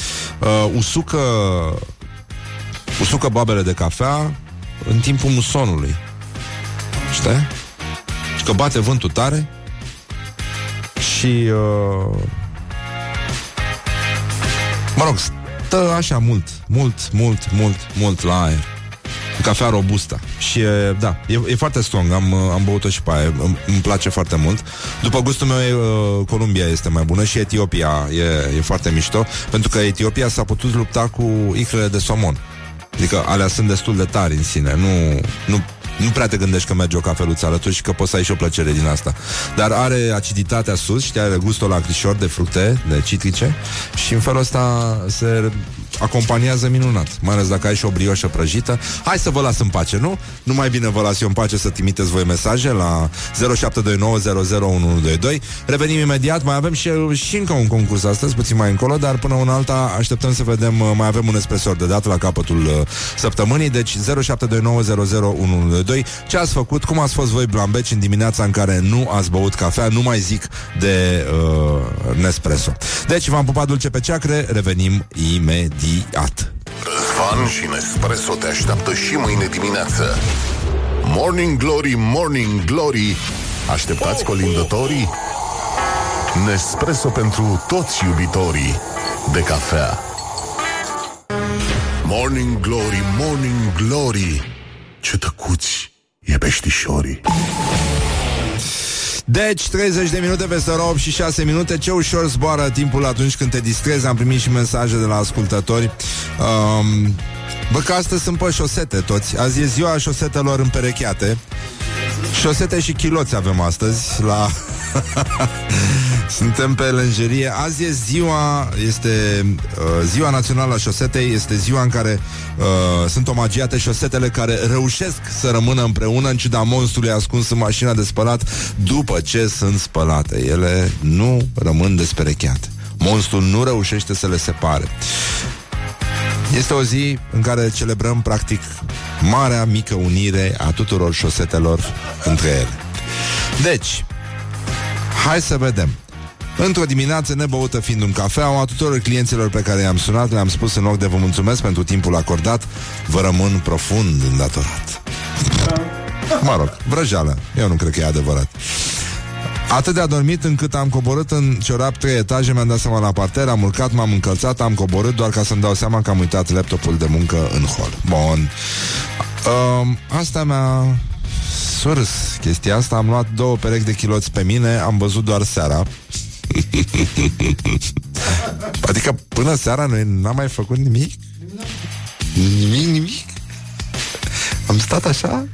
Speaker 2: uh, usucă usucă babele de cafea în timpul musonului. Știi? Și că bate vântul tare și uh, mă rog, stă așa mult, mult, mult, mult, mult la aer. Cafea robusta. Și da, e, e foarte strong. Am, am băut-o și pe aia. Îmi, îmi place foarte mult. După gustul meu, e, uh, Columbia este mai bună și Etiopia e, e foarte mișto, pentru că Etiopia s-a putut lupta cu icrele de somon. Adică alea sunt destul de tari în sine Nu, nu nu prea te gândești că merge o cafeluță alături și că poți să ai și o plăcere din asta. Dar are aciditatea sus, și are gustul la crișor de fructe, de citrice și în felul ăsta se acompaniază minunat. Mai ales dacă ai și o brioșă prăjită. Hai să vă las în pace, nu? Nu mai bine vă las eu în pace să trimiteți voi mesaje la 0729001122. Revenim imediat, mai avem și, și încă un concurs astăzi, puțin mai încolo, dar până una alta așteptăm să vedem, mai avem un espresor de dat la capătul uh, săptămânii, deci 0729001122 2. Ce ați făcut? Cum ați fost voi blambeci în dimineața în care nu ați băut cafea? Nu mai zic de uh, Nespresso. Deci v-am pupat dulce pe ceacre, revenim imediat.
Speaker 3: Răzvan și Nespresso te așteaptă și mâine dimineață. Morning Glory, Morning Glory Așteptați colindătorii? Nespresso pentru toți iubitorii de cafea Morning Glory, Morning Glory ce tăcuți e peștișorii.
Speaker 2: Deci, 30 de minute peste 8 și 6 minute. Ce ușor zboară timpul atunci când te distrezi. Am primit și mesaje de la ascultători. Um, Bă, că astăzi sunt pe șosete toți. Azi e ziua șosetelor împerecheate Șosete și chiloți avem astăzi La Suntem pe lenjerie. Azi e ziua, este uh, ziua națională a șosetei, este ziua în care uh, sunt omagiate șosetele care reușesc să rămână împreună în ciuda monstrului ascuns în mașina de spălat după ce sunt spălate. Ele nu rămân desperecheate. Monstrul nu reușește să le separe. Este o zi în care celebrăm practic marea mică unire a tuturor șosetelor între ele. Deci, Hai să vedem. Într-o dimineață nebăută fiind un cafea, a tuturor clienților pe care i-am sunat, le-am spus în loc de vă mulțumesc pentru timpul acordat, vă rămân profund îndatorat. Mă rog, vrăjeală. Eu nu cred că e adevărat. Atât de adormit încât am coborât în ciorap trei etaje, mi-am dat seama la parter, am urcat, m-am încălțat, am coborât doar ca să-mi dau seama că am uitat laptopul de muncă în hol. Bun. Uh, asta mi-a surs chestia asta Am luat două perechi de chiloți pe mine Am văzut doar seara Adică până seara noi n-am mai făcut nimic Nimic, nimic Am stat așa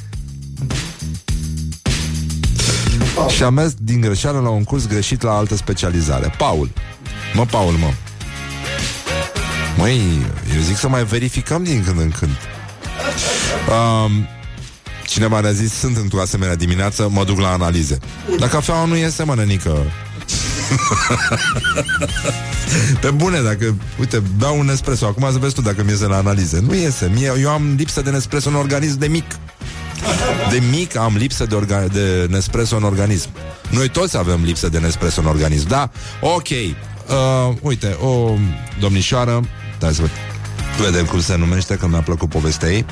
Speaker 2: Și am mers din greșeală la un curs greșit la altă specializare Paul Mă, Paul, mă Măi, eu zic să mai verificăm din când în când um, Cineva ne-a zis, sunt într-o asemenea dimineață, mă duc la analize. Dar cafeaua nu este mănănică. Pe bune, dacă, uite, beau un espresso, acum să vezi tu dacă mi iese la analize. Nu iese, mie, eu am lipsă de Nespresso în organism de mic. De mic am lipsă de, orga- de Nespresso în organism. Noi toți avem lipsă de Nespresso în organism, da? Ok. Uh, uite, o domnișoară, da, să vedem cum se numește, că mi-a plăcut povestea ei.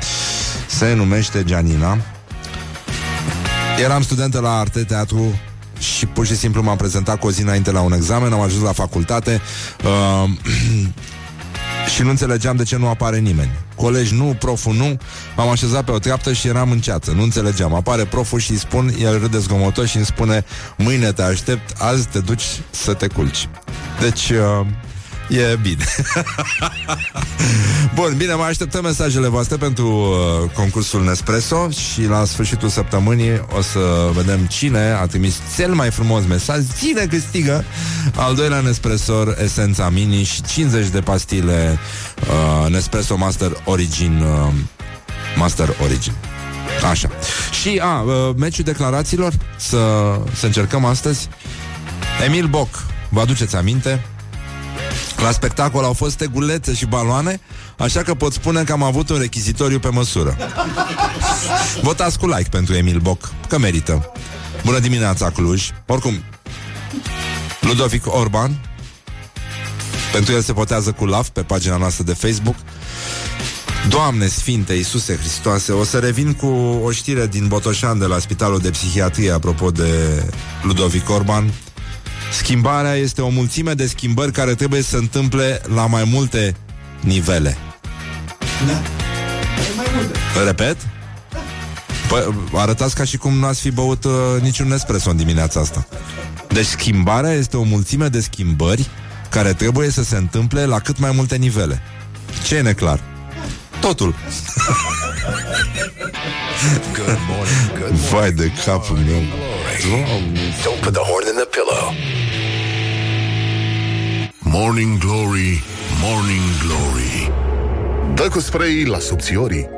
Speaker 2: Se numește Gianina. Eram studentă la arte teatru și pur și simplu m-am prezentat cu o zi înainte la un examen, am ajuns la facultate. Uh, și nu înțelegeam de ce nu apare nimeni. Colegi nu, proful nu, m-am așezat pe o treaptă și eram în ceață. Nu înțelegeam. Apare proful și îi spun, el râde zgomotos și îmi spune mâine te aștept, azi te duci să te culci. Deci, uh, E bine. Bun, bine, mai așteptăm mesajele voastre pentru uh, concursul Nespresso și la sfârșitul săptămânii o să vedem cine a trimis cel mai frumos mesaj. Cine câștigă al doilea Nespresso Esența Mini și 50 de pastile uh, Nespresso Master Origin uh, Master Origin. Așa. Și, a, uh, meciul declarațiilor să, să încercăm astăzi. Emil Boc, vă aduceți aminte? La spectacol au fost tegulețe și baloane, așa că pot spune că am avut un rechizitoriu pe măsură. Votați cu like pentru Emil Boc, că merită. Bună dimineața, Cluj. Oricum, Ludovic Orban, pentru el se votează cu laf pe pagina noastră de Facebook. Doamne Sfinte, Iisuse Hristoase, o să revin cu o știre din Botoșan de la Spitalul de Psihiatrie apropo de Ludovic Orban. Schimbarea este o mulțime de schimbări care trebuie să se întâmple la mai multe nivele.
Speaker 4: Da. Mai multe.
Speaker 2: Repet? Păi, arătați ca și cum n-ați fi băut uh, niciun espresso în dimineața asta. Deci schimbarea este o mulțime de schimbări care trebuie să se întâmple la cât mai multe nivele. Ce e neclar? Totul.
Speaker 1: Good morning, good morning.
Speaker 2: Vai de capul meu.
Speaker 1: Don't put the horn in the pillow.
Speaker 3: Morning Glory, Morning Glory. Dă cu spray la subțiorii.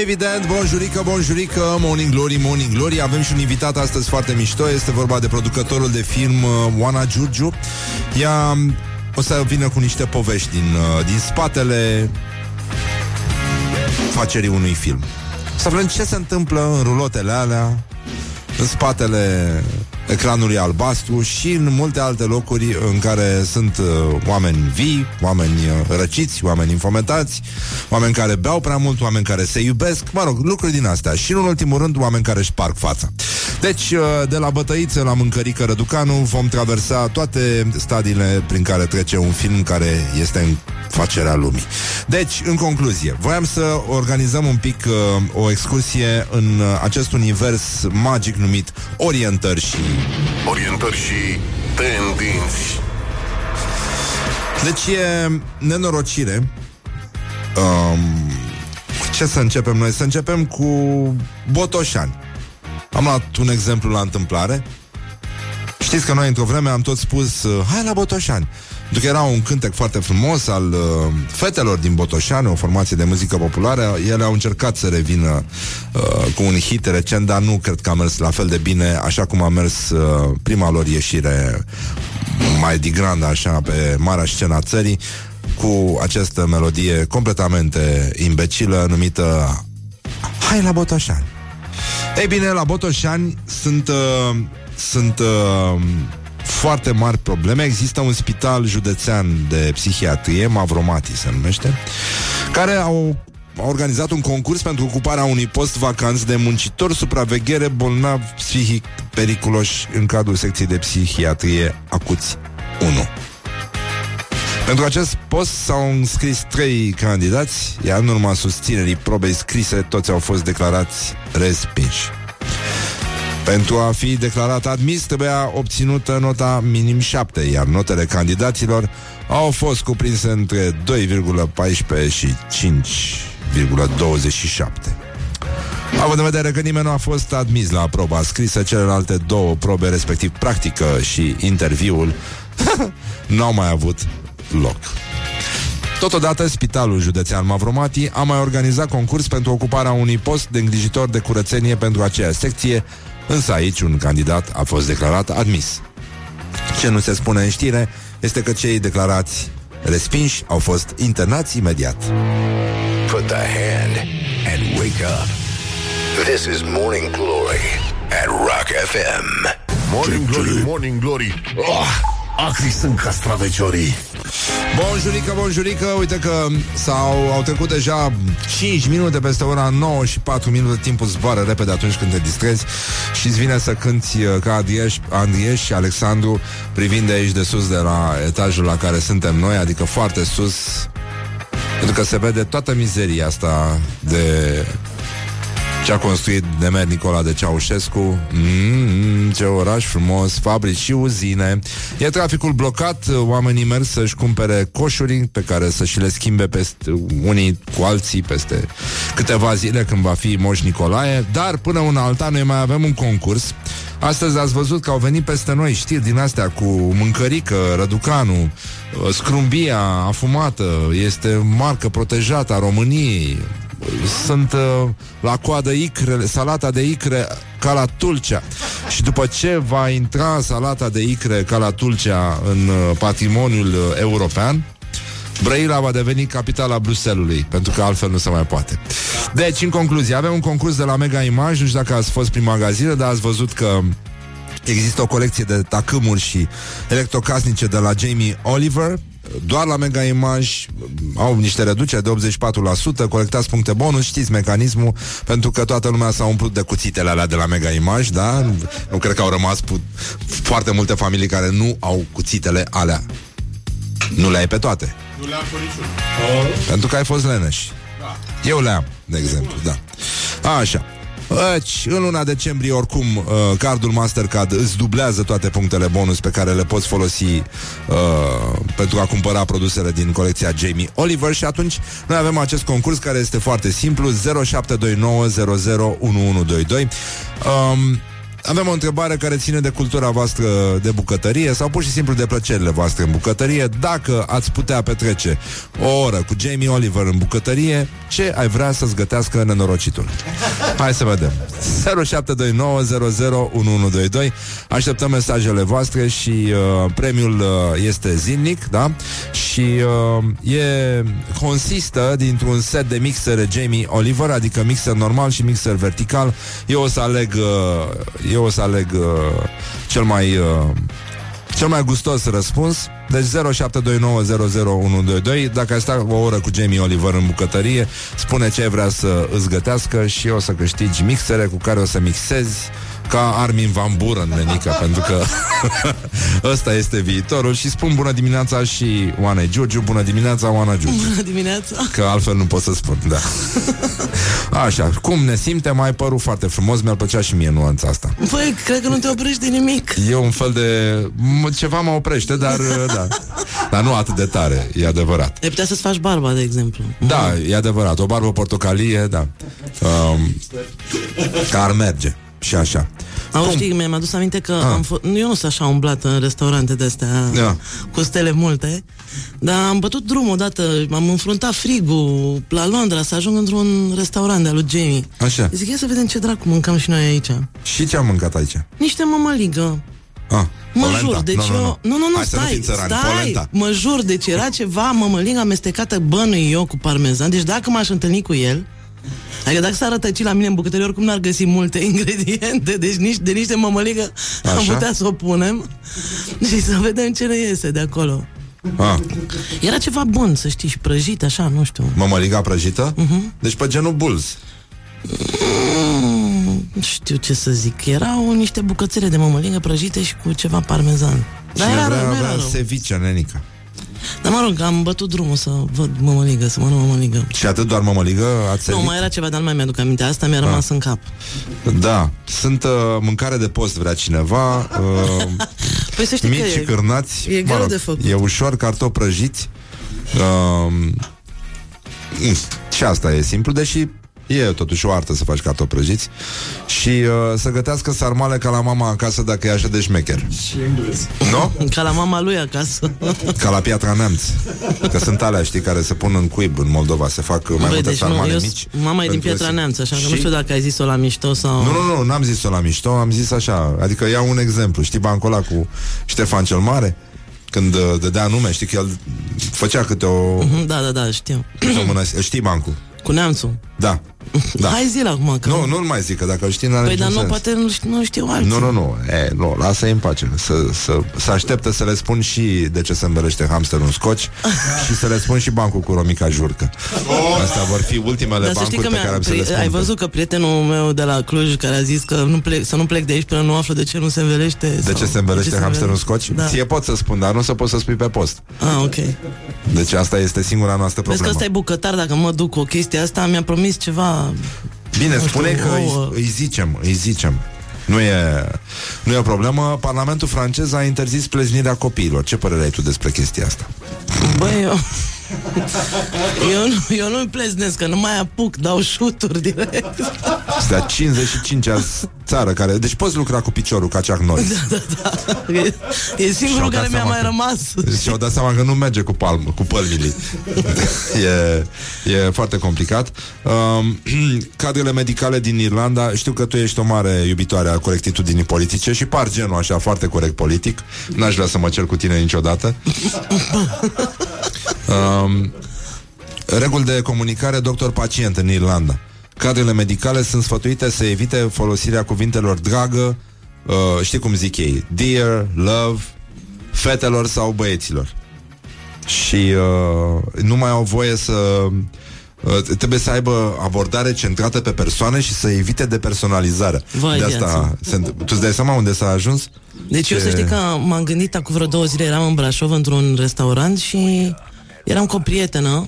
Speaker 2: Evident, bonjurică, bonjurică, Morning Glory, Morning Glory. Avem și un invitat astăzi foarte mișto. Este vorba de producătorul de film uh, Oana Giurgiu. Ea um, o să vină cu niște povești din, uh, din spatele facerii unui film. Să vedem ce se întâmplă în rulotele alea În spatele ecranului albastru și în multe alte locuri în care sunt uh, oameni vii, oameni uh, răciți, oameni infometați, oameni care beau prea mult, oameni care se iubesc, mă rog, lucruri din astea. Și, în ultimul rând, oameni care își parc fața. Deci, uh, de la bătăiță la mâncărică Răducanu, vom traversa toate stadiile prin care trece un film care este în facerea lumii. Deci, în concluzie, voiam să organizăm un pic uh, o excursie în uh, acest univers magic numit orientări și
Speaker 3: Orientări și tendinți.
Speaker 2: Deci e nenorocire um, Ce să începem noi? Să începem cu Botoșani. Am luat un exemplu la întâmplare Știți că noi într-o vreme am tot spus uh, Hai la Botoșani pentru că era un cântec foarte frumos al uh, fetelor din Botoșani, o formație de muzică populară. Ele au încercat să revină uh, cu un hit recent, dar nu cred că a mers la fel de bine, așa cum a mers uh, prima lor ieșire mai digrandă, așa, pe marea scena țării, cu această melodie completamente imbecilă numită Hai la Botoșani. Ei bine, la Botoșani sunt, uh, sunt uh, foarte mari probleme. Există un spital județean de psihiatrie, Mavromati se numește, care au a organizat un concurs pentru ocuparea unui post vacant de muncitor supraveghere bolnav psihic periculoși în cadrul secției de psihiatrie acuți 1. Pentru acest post s-au înscris trei candidați, iar în urma susținerii probei scrise, toți au fost declarați respinși. Pentru a fi declarat admis, trebuia obținută nota minim 7, iar notele candidaților au fost cuprinse între 2,14 și 5,27. Având în vedere că nimeni nu a fost admis la proba scrisă, celelalte două probe, respectiv practică și interviul, nu au mai avut loc. Totodată, Spitalul Județean Mavromati a mai organizat concurs pentru ocuparea unui post de îngrijitor de curățenie pentru aceea secție, însă aici un candidat a fost declarat admis. Ce nu se spune în știre este că cei declarați respinși au fost internați imediat.
Speaker 1: Put the hand and wake up. This is Morning Glory at Rock FM.
Speaker 3: Morning Glory, Morning Glory oh, acri sunt castraveciorii.
Speaker 2: Bonjurică, bonjurică, uite că s-au, au trecut deja 5 minute peste ora 9 și 4 minute, timpul zboară repede atunci când te distrezi și îți vine să cânti uh, ca Andrieș, Andrieș și Alexandru privind de aici de sus de la etajul la care suntem noi, adică foarte sus, pentru că se vede toată mizeria asta de ce a construit Nemer Nicola de Ceaușescu? Mm, Ce oraș frumos Fabrici și uzine. E traficul blocat Oamenii merg să-și cumpere coșuri Pe care să și le schimbe peste unii cu alții Peste câteva zile când va fi Moș Nicolae. Dar până una alta noi mai avem un concurs. Astăzi ați văzut că au venit peste noi știri din astea cu mâncărică, răducanu, scrumbia afumată, este marcă protejată a României, sunt uh, la coadă icrele, salata de icre ca la Tulcea. Și după ce va intra salata de icre ca la Tulcea în uh, patrimoniul uh, european, Brăila va deveni capitala Bruselului, pentru că altfel nu se mai poate. Deci, în concluzie, avem un concurs de la Mega Image, nu știu dacă ați fost prin magazine, dar ați văzut că Există o colecție de tacâmuri și electrocasnice de la Jamie Oliver doar la Mega Image au niște reduceri de 84%, colectați puncte bonus, știți mecanismul, pentru că toată lumea s-a umplut de cuțitele alea de la Mega Image, da? Nu cred că au rămas pu- foarte multe familii care nu au cuțitele alea. Nu le ai pe toate.
Speaker 5: Nu le-am pe niciun.
Speaker 2: Pentru că ai fost leneș. Da. Eu le am, de exemplu, da. Așa. Deci, în luna decembrie, oricum, uh, cardul Mastercard îți dublează toate punctele bonus pe care le poți folosi uh, pentru a cumpăra produsele din colecția Jamie Oliver. Și atunci noi avem acest concurs care este foarte simplu. 0729001122 um, avem o întrebare care ține de cultura voastră de bucătărie sau pur și simplu de plăcerile voastre în bucătărie. Dacă ați putea petrece o oră cu Jamie Oliver în bucătărie, ce ai vrea să-ți gătească nenorocitul? Hai să vedem. 0729001122 Așteptăm mesajele voastre și uh, premiul uh, este zilnic, da? Și uh, e consistă dintr-un set de mixere Jamie Oliver, adică mixer normal și mixer vertical. Eu o să aleg uh, eu o să aleg uh, cel mai uh, cel mai gustos răspuns. Deci 0729001122 Dacă ai sta o oră cu Jamie Oliver în bucătărie Spune ce vrea să îți gătească Și o să câștigi mixere cu care o să mixezi ca Armin Van Buren, nenică, pentru că ăsta este viitorul și spun bună dimineața și Oana Giurgiu, bună dimineața Oana Giurgiu.
Speaker 6: Bună dimineața!
Speaker 2: Că altfel nu pot să spun, da. Așa, cum ne simte, mai părut foarte frumos, mi-ar plăcea și mie nuanța asta.
Speaker 6: Păi, cred că nu te oprești de nimic.
Speaker 2: E un fel de... m- ceva mă oprește, dar da. Dar nu atât de tare, e adevărat.
Speaker 6: Ai putea să-ți faci barba, de exemplu.
Speaker 2: Da, e adevărat, o barbă portocalie, da. Um, ar merge. Și așa.
Speaker 6: Au,
Speaker 2: Cum?
Speaker 6: știi, mi-am adus aminte că
Speaker 2: Ah.
Speaker 6: am f- eu nu sunt așa umblat în restaurante de-astea
Speaker 2: Da.
Speaker 6: cu stele multe, dar am bătut drumul odată, m-am înfruntat frigul la Londra să ajung într-un restaurant de-al lui Jamie.
Speaker 2: Așa.
Speaker 6: Zic, ia să vedem ce dracu mâncăm și noi aici.
Speaker 2: Și ce am mâncat aici?
Speaker 6: Niște mămăligă.
Speaker 2: Ah,
Speaker 6: Mă
Speaker 2: polenta.
Speaker 6: jur, deci
Speaker 2: nu, nu,
Speaker 6: eu...
Speaker 2: nu.
Speaker 6: Nu, nu, nu,
Speaker 2: Hai să nu
Speaker 6: stai,
Speaker 2: fim țărani,
Speaker 6: stai,
Speaker 2: polenta.
Speaker 6: mă jur, deci era ceva mămăligă amestecată bănui eu cu parmezan, deci dacă m-aș întâlni cu el, Adică dacă s-ar rătăci la mine în bucătărie, oricum n-ar găsi multe ingrediente, deci nici, de niște mămăligă am
Speaker 2: Așa?
Speaker 6: putea să o punem și să vedem ce ne iese de acolo.
Speaker 2: Ah,
Speaker 6: Era ceva bun, să știi, și prăjit, așa, nu știu.
Speaker 2: mămăliga prăjită?
Speaker 6: Mhm.
Speaker 2: Deci pe genul bulz.
Speaker 6: Mm, nu știu ce să zic. Erau niște bucățele de mămăligă prăjite și cu ceva parmezan. Dar
Speaker 2: Cine
Speaker 6: era
Speaker 2: vrea
Speaker 6: rău, nu era
Speaker 2: avea
Speaker 6: rău.
Speaker 2: ceviche, nenica.
Speaker 6: Dar mă rog, am bătut drumul să văd mămăligă, să mănânc mămăligă.
Speaker 2: Și atât doar mămăligă ați
Speaker 6: Nu,
Speaker 2: servit?
Speaker 6: mai era ceva, dar nu mai mi-aduc aminte. Asta mi-a rămas în cap.
Speaker 2: Da. Sunt uh, mâncare de post, vrea cineva. Uh,
Speaker 6: Păi să știi
Speaker 2: mici
Speaker 6: că
Speaker 2: și
Speaker 6: e,
Speaker 2: cârnați.
Speaker 6: e greu de făcut.
Speaker 2: E ușor, cartofi prăjiți. Uh, mm, și asta e simplu, deși e totuși o artă să faci cartofi prăjiți. Și uh, să gătească sarmale ca la mama acasă dacă e așa de șmecher.
Speaker 5: Și englez.
Speaker 2: Nu?
Speaker 6: ca la mama lui acasă.
Speaker 2: Ca la Piatra Neamț. Că sunt alea, știi, care se pun în cuib în Moldova. Se fac mai
Speaker 6: Băi,
Speaker 2: multe
Speaker 6: deci nu,
Speaker 2: sarmale
Speaker 6: eu,
Speaker 2: mici.
Speaker 6: mama e din
Speaker 2: pentru
Speaker 6: Pietra
Speaker 2: zi.
Speaker 6: Neamț, așa că
Speaker 2: Și-
Speaker 6: nu știu dacă ai zis-o la mișto sau...
Speaker 2: Nu, nu, nu, n-am zis-o la mișto, am zis așa. Adică iau un exemplu. Știi bancul ăla cu Ștefan cel Mare? Când uh, dădea nume, știi că el făcea câte o,
Speaker 6: Mhm, Da, da, da, știu.
Speaker 2: câte o mână... Știi bancul?
Speaker 6: Cu neamțul.
Speaker 2: Da. Da.
Speaker 6: Hai zi acum că...
Speaker 2: Nu, nu-l mai zic, că dacă îl știi, n-are
Speaker 6: Păi
Speaker 2: niciun
Speaker 6: dar nu,
Speaker 2: sens.
Speaker 6: poate nu știu, nu știu alții.
Speaker 2: Nu, nu, nu, e, nu, lasă-i în pace Să, să, să aștepte să le spun și de ce se învelește hamsterul în scoci Și să le spun și bancul cu Romica Jurcă Astea vor fi ultimele
Speaker 6: Dar să știi
Speaker 2: bancuri
Speaker 6: că
Speaker 2: pe
Speaker 6: mi-a,
Speaker 2: care am să le
Speaker 6: pri-
Speaker 2: spun
Speaker 6: ai văzut că prietenul meu de la Cluj care a zis că nu plec, să nu plec de aici până nu află de ce nu se învelește
Speaker 2: De
Speaker 6: sau
Speaker 2: ce se învelește hamsterul în
Speaker 6: învelește.
Speaker 2: scoci?
Speaker 6: Da.
Speaker 2: Ție pot să spun, dar nu să poți să spui pe post
Speaker 6: Ah, ok.
Speaker 2: Deci asta este singura noastră
Speaker 6: Vezi că
Speaker 2: problemă
Speaker 6: ăsta e bucătar, dacă mă duc cu o chestie asta, mi-a promis ceva...
Speaker 2: Bine,
Speaker 6: Nu
Speaker 2: spune
Speaker 6: știu,
Speaker 2: că îi,
Speaker 6: ouă.
Speaker 2: îi zicem, îi zicem nu e, nu e o problemă Parlamentul francez a interzis pleznirea copiilor Ce părere ai tu despre chestia asta?
Speaker 6: Băi, eu... Eu, nu, eu nu-mi pleznesc, că nu mai apuc, dau șuturi direct.
Speaker 2: Este a 55-a țară care... Deci poți lucra cu piciorul ca Chuck Norris
Speaker 6: E, e
Speaker 2: Și-au
Speaker 6: singurul
Speaker 2: dat
Speaker 6: care mi-a
Speaker 2: seama
Speaker 6: mai
Speaker 2: că-
Speaker 6: rămas.
Speaker 2: Și au dat seama că nu merge cu palmă, cu pălmile. e, e foarte complicat. Um, cadrele medicale din Irlanda, știu că tu ești o mare iubitoare a corectitudinii politice și par genul așa foarte corect politic. N-aș vrea să mă cer cu tine niciodată. Um, reguli de comunicare doctor-pacient în Irlanda. Cadrele medicale sunt sfătuite să evite folosirea cuvintelor dragă, uh, știi cum zic ei, dear, love, fetelor sau băieților. Și uh, nu mai au voie să... Uh, trebuie să aibă abordare centrată pe persoane și să evite depersonalizarea.
Speaker 6: Vai,
Speaker 2: de asta
Speaker 6: viață.
Speaker 2: se, întâmplă. tu îți dai seama unde s-a ajuns?
Speaker 6: Deci eu
Speaker 2: Ce-
Speaker 6: să știi că m-am gândit acum vreo două zile, eram în Brașov într-un restaurant și eram cu o prietenă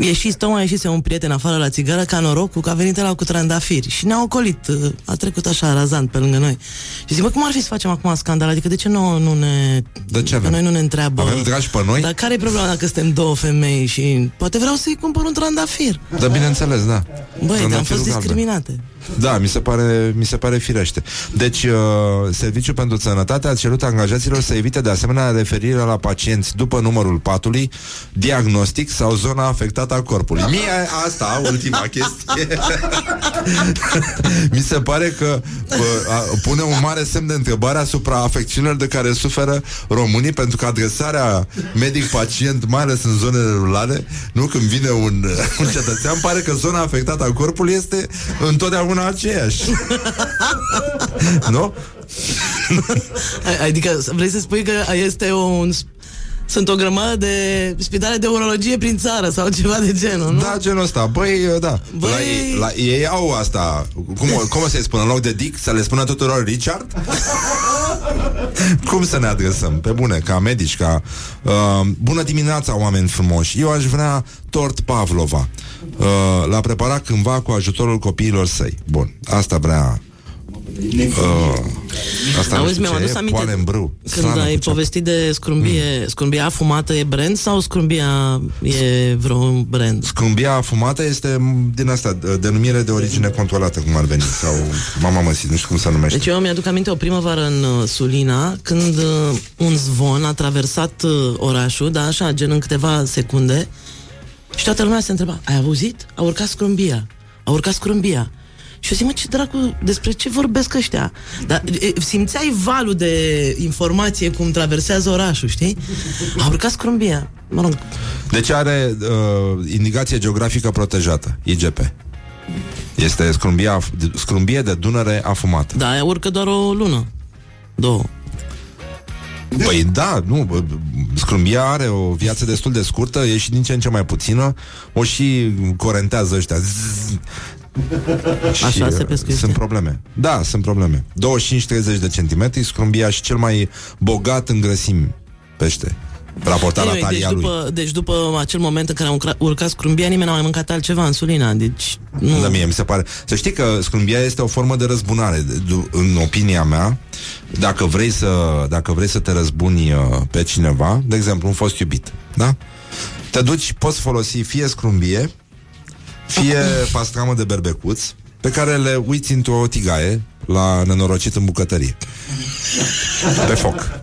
Speaker 6: Ieșit, tocmai ieșise un prieten afară la țigară ca norocul că a venit la cu trandafiri și ne-a ocolit, uh, a trecut așa razant pe lângă noi. Și zic, bă, cum ar fi să facem acum scandal? Adică de ce nu, nu ne...
Speaker 2: De ce
Speaker 6: pe
Speaker 2: avem?
Speaker 6: noi nu ne întreabă?
Speaker 2: Avem dragi pe noi?
Speaker 6: Dar care e problema dacă suntem două femei și poate vreau să-i cumpăr un trandafir?
Speaker 2: Da, bineînțeles, da.
Speaker 6: Băi, dar am
Speaker 2: Trandafirul
Speaker 6: fost
Speaker 2: galben.
Speaker 6: Discriminate.
Speaker 2: Da, mi se pare, mi se pare firește. Deci, uh, Serviciul pentru Sănătate a cerut angajaților să evite de asemenea referirea la pacienți după numărul patului, diagnostic sau zona afectată a corpului. Mie asta, ultima chestie. mi se pare că uh, a, pune un mare semn de întrebare asupra afecțiunilor de care suferă românii, pentru că adresarea medic-pacient, mai ales în zonele rurale, nu când vine un, un cetățean, pare că zona afectată a corpului este întotdeauna aceeași. nu?
Speaker 6: Adică vrei să spui că este un... Sunt o grămadă de spitale de urologie prin țară sau ceva de genul, nu?
Speaker 2: Da, genul ăsta. Băi, da.
Speaker 6: Băi-
Speaker 2: La, ei- la, ei au asta. Cum, o- cum o să-i spună? În loc de Dick, să le spună tuturor Richard? cum să ne adresăm? Pe bune, ca medici, ca... Uh, bună dimineața, oameni frumoși. Eu aș vrea tort Pavlova. Uh, l-a preparat cândva cu ajutorul copiilor săi. Bun, asta vrea... Uh, asta nu
Speaker 6: Auzi,
Speaker 2: știu
Speaker 6: mi-am
Speaker 2: ce
Speaker 6: adus
Speaker 2: e,
Speaker 6: aminte
Speaker 2: poale în brâu.
Speaker 6: Când
Speaker 2: Slană
Speaker 6: ai
Speaker 2: cu ceapă.
Speaker 6: povestit de scrumbie
Speaker 2: Mm.
Speaker 6: Scrumbia afumată e brand sau scrumbia e vreun brand?
Speaker 2: Scrumbia afumată este m, din asta, d- denumire de origine controlată, cum ar veni, sau mama măsit, nu știu cum se numește.
Speaker 6: Deci eu mi-aduc aminte o primăvară în uh, Sulina Când uh, un zvon a traversat uh, orașul Da, așa, gen în câteva secunde Și toată lumea se întreba Ai auzit? A urcat scrumbia A urcat scrumbia și eu zic, mă, ce dracu, despre ce vorbesc ăștia? Dar e, simțeai valul de informație cum traversează orașul, știi? A urcat scrumbia. Mă rog,
Speaker 2: Deci are uh, indicație geografică protejată, IGP. Este scrumbia, scrumbie de Dunăre afumată.
Speaker 6: da, aia urcă doar o lună. Două.
Speaker 2: Păi da, nu, bă, scrumbia are o viață destul de scurtă, e și din ce în ce mai puțină, o și corentează ăștia. Zzz.
Speaker 6: Așa
Speaker 2: Și,
Speaker 6: se
Speaker 2: uh,
Speaker 6: pescuiește?
Speaker 2: Sunt probleme. Da, sunt probleme. 25-30 de centimetri, scrumbia și cel mai bogat în grăsimi pește. Raportat la
Speaker 6: Anyway, deci,
Speaker 2: talia lui.
Speaker 6: după, deci după acel moment în care am urca- urcat scrumbia, nimeni n-a mai mâncat altceva în Sulina. Deci, nu.
Speaker 2: Da, mie mi se pare. Să știi că scrumbia este o formă de răzbunare. De- du- În opinia mea, dacă vrei să, dacă vrei să te răzbuni uh, pe cineva, de exemplu, un fost iubit, da? Te duci, poți folosi fie scrumbie, fie pastramă de berbecuț, pe care le uiți într-o tigaie la nenorocit în bucătărie. Pe foc.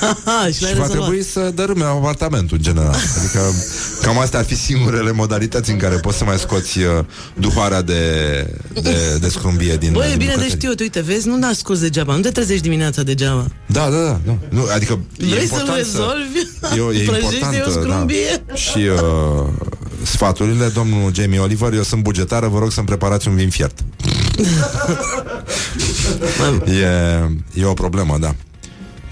Speaker 6: Aha, și l-ai
Speaker 2: Și va
Speaker 6: rezolvat.
Speaker 2: trebui să dărâme apartamentul în general. Adică cam astea ar fi singurele modalități în care poți să mai scoți uh, duhoarea de, de, de scrumbie din
Speaker 6: Băi, e
Speaker 2: din
Speaker 6: bine de
Speaker 2: bucătărie.
Speaker 6: știut, uite, vezi, nu da scurs degeaba, nu te trezești dimineața degeaba.
Speaker 2: Da, da, da. da. Nu, adică e
Speaker 6: Vrei să-l
Speaker 2: important
Speaker 6: rezolvi?
Speaker 2: E, e
Speaker 6: Prăjește
Speaker 2: importantă,
Speaker 6: o scrumbie?
Speaker 2: da. Și uh, sfaturile, domnul Jamie Oliver, eu sunt bugetară, vă rog să-mi preparați un vin fiert. e, e o problemă, da.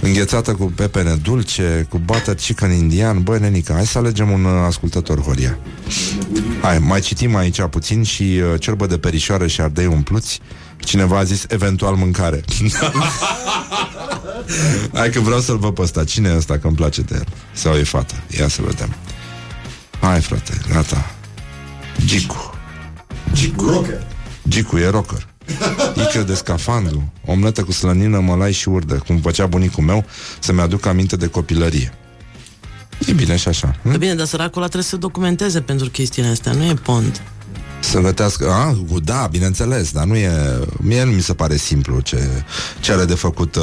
Speaker 2: Înghețată cu pepene dulce, cu butter chicken indian Băi, nenica, hai să alegem un uh, ascultător, Horia Hai, mai citim aici puțin Și uh, cerbă de perișoară și ardei umpluți Cineva a zis eventual mâncare Hai că vreau să-l văd pe ăsta Cine e ăsta că îmi place de el? Sau e fată? Ia să vedem Hai frate, gata Gicu
Speaker 4: Gicu.
Speaker 2: Gicu e rocker Icre de scafandru Omletă cu slănină, mălai și urdă Cum făcea bunicul meu Să-mi aduc aminte de copilărie E bine și așa hm?
Speaker 6: E bine, dar săracul ăla trebuie să se documenteze pentru chestiile astea, nu e pont.
Speaker 2: Să gătească, a, cu- da, bineînțeles Dar nu e, mie nu mi se pare simplu Ce, ce are de făcut uh,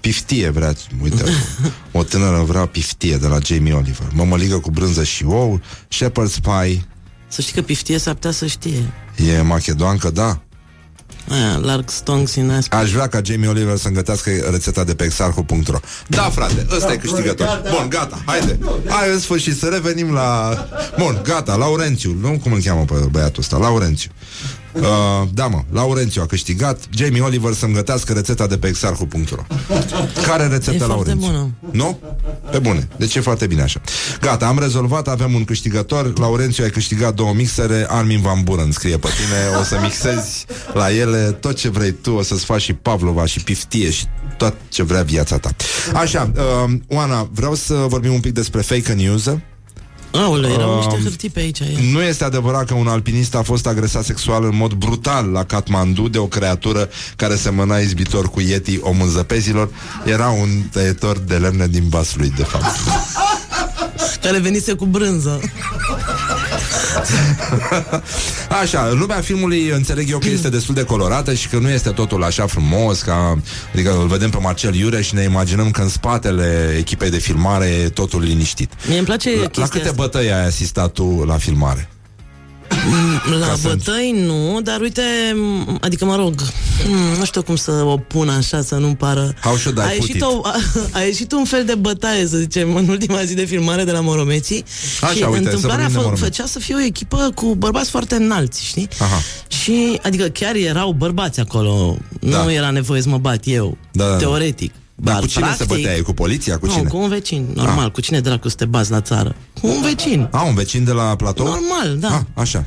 Speaker 2: Piftie vrea, uite O tânără vrea piftie de la Jamie Oliver. Mămăligă cu brânză și ou Shepherd's pie.
Speaker 6: Să știi că piftie s-ar putea să știe.
Speaker 2: E machedoancă, da
Speaker 6: Aia, larg stonks in asp.
Speaker 2: Aș vrea ca Jamie Oliver să îngătească rețeta de pe exarhu.ro Da, frate, ăsta e câștigător. Bun, gata, haide. Hai în sfârșit să revenim la... Bun, gata, Laurențiu. Nu cum îl cheamă pe băiatul ăsta, Laurențiu uh, Da, mă, Laurențiu a câștigat. Jamie Oliver să-mi gătească rețeta de pe exarhu.ro Care rețetă,
Speaker 6: E foarte
Speaker 2: Laurențiu?
Speaker 6: bună.
Speaker 2: Nu? Pe bune, deci e foarte bine așa. Gata, am rezolvat, avem un câștigător. Laurențiu ai câștigat două mixere. Armin Van Buren scrie pe tine. O să mixezi la ele tot ce vrei tu. O să-ți faci și Pavlova și piftie Și tot ce vrea viața ta. Așa, uh, Oana, vreau să vorbim un pic despre fake news
Speaker 6: Aoleu, erau
Speaker 2: Um,
Speaker 6: niște hârtii pe aici. Ia.
Speaker 2: nu este adevărat că un alpinist a fost agresat sexual în mod brutal la Kathmandu de o creatură care semăna izbitor cu Yeti, omul zăpezilor. Era un tăietor de lemne din Vaslui, de fapt.
Speaker 6: Care venise cu brânză.
Speaker 2: Așa, lumea filmului înțeleg eu că este destul de colorată și că nu este totul așa frumos ca, adică îl vedem pe Marcel Iureș și ne imaginăm că în spatele echipei de filmare e totul liniștit.
Speaker 6: Mie îmi place
Speaker 2: La, la
Speaker 6: chestia
Speaker 2: câte
Speaker 6: asta.
Speaker 2: bătăi ai asistat tu la filmare?
Speaker 6: La
Speaker 2: ca să-
Speaker 6: bătăi nu, dar uite, m- adică mă rog, m, nu știu cum să o pun așa să nu pară.
Speaker 2: How should I
Speaker 6: a
Speaker 2: put
Speaker 6: ieșit,
Speaker 2: it?
Speaker 6: o, a, a ieșit un fel de bătaie, să zicem, în ultima zi de filmare de la Moromeții.
Speaker 2: Așa,
Speaker 6: și
Speaker 2: uite, să
Speaker 6: întâmplarea
Speaker 2: vorbim de
Speaker 6: fă,
Speaker 2: Moromeți.
Speaker 6: făcea să fie o echipă cu bărbați foarte înalți, știi?
Speaker 2: Aha.
Speaker 6: Și, adică chiar erau bărbați acolo.
Speaker 2: Da.
Speaker 6: Nu era nevoie să mă bat eu,
Speaker 2: Da, da, da.
Speaker 6: Teoretic.
Speaker 2: Dar cu cine se
Speaker 6: practic-
Speaker 2: băteai? Cu poliția? Cu
Speaker 6: nu,
Speaker 2: cine?
Speaker 6: cu un vecin, normal. Cu cine dracu să te bați la țară? Cu un vecin.
Speaker 2: A, un vecin de la platou?
Speaker 6: Normal, da.
Speaker 2: Ah, așa.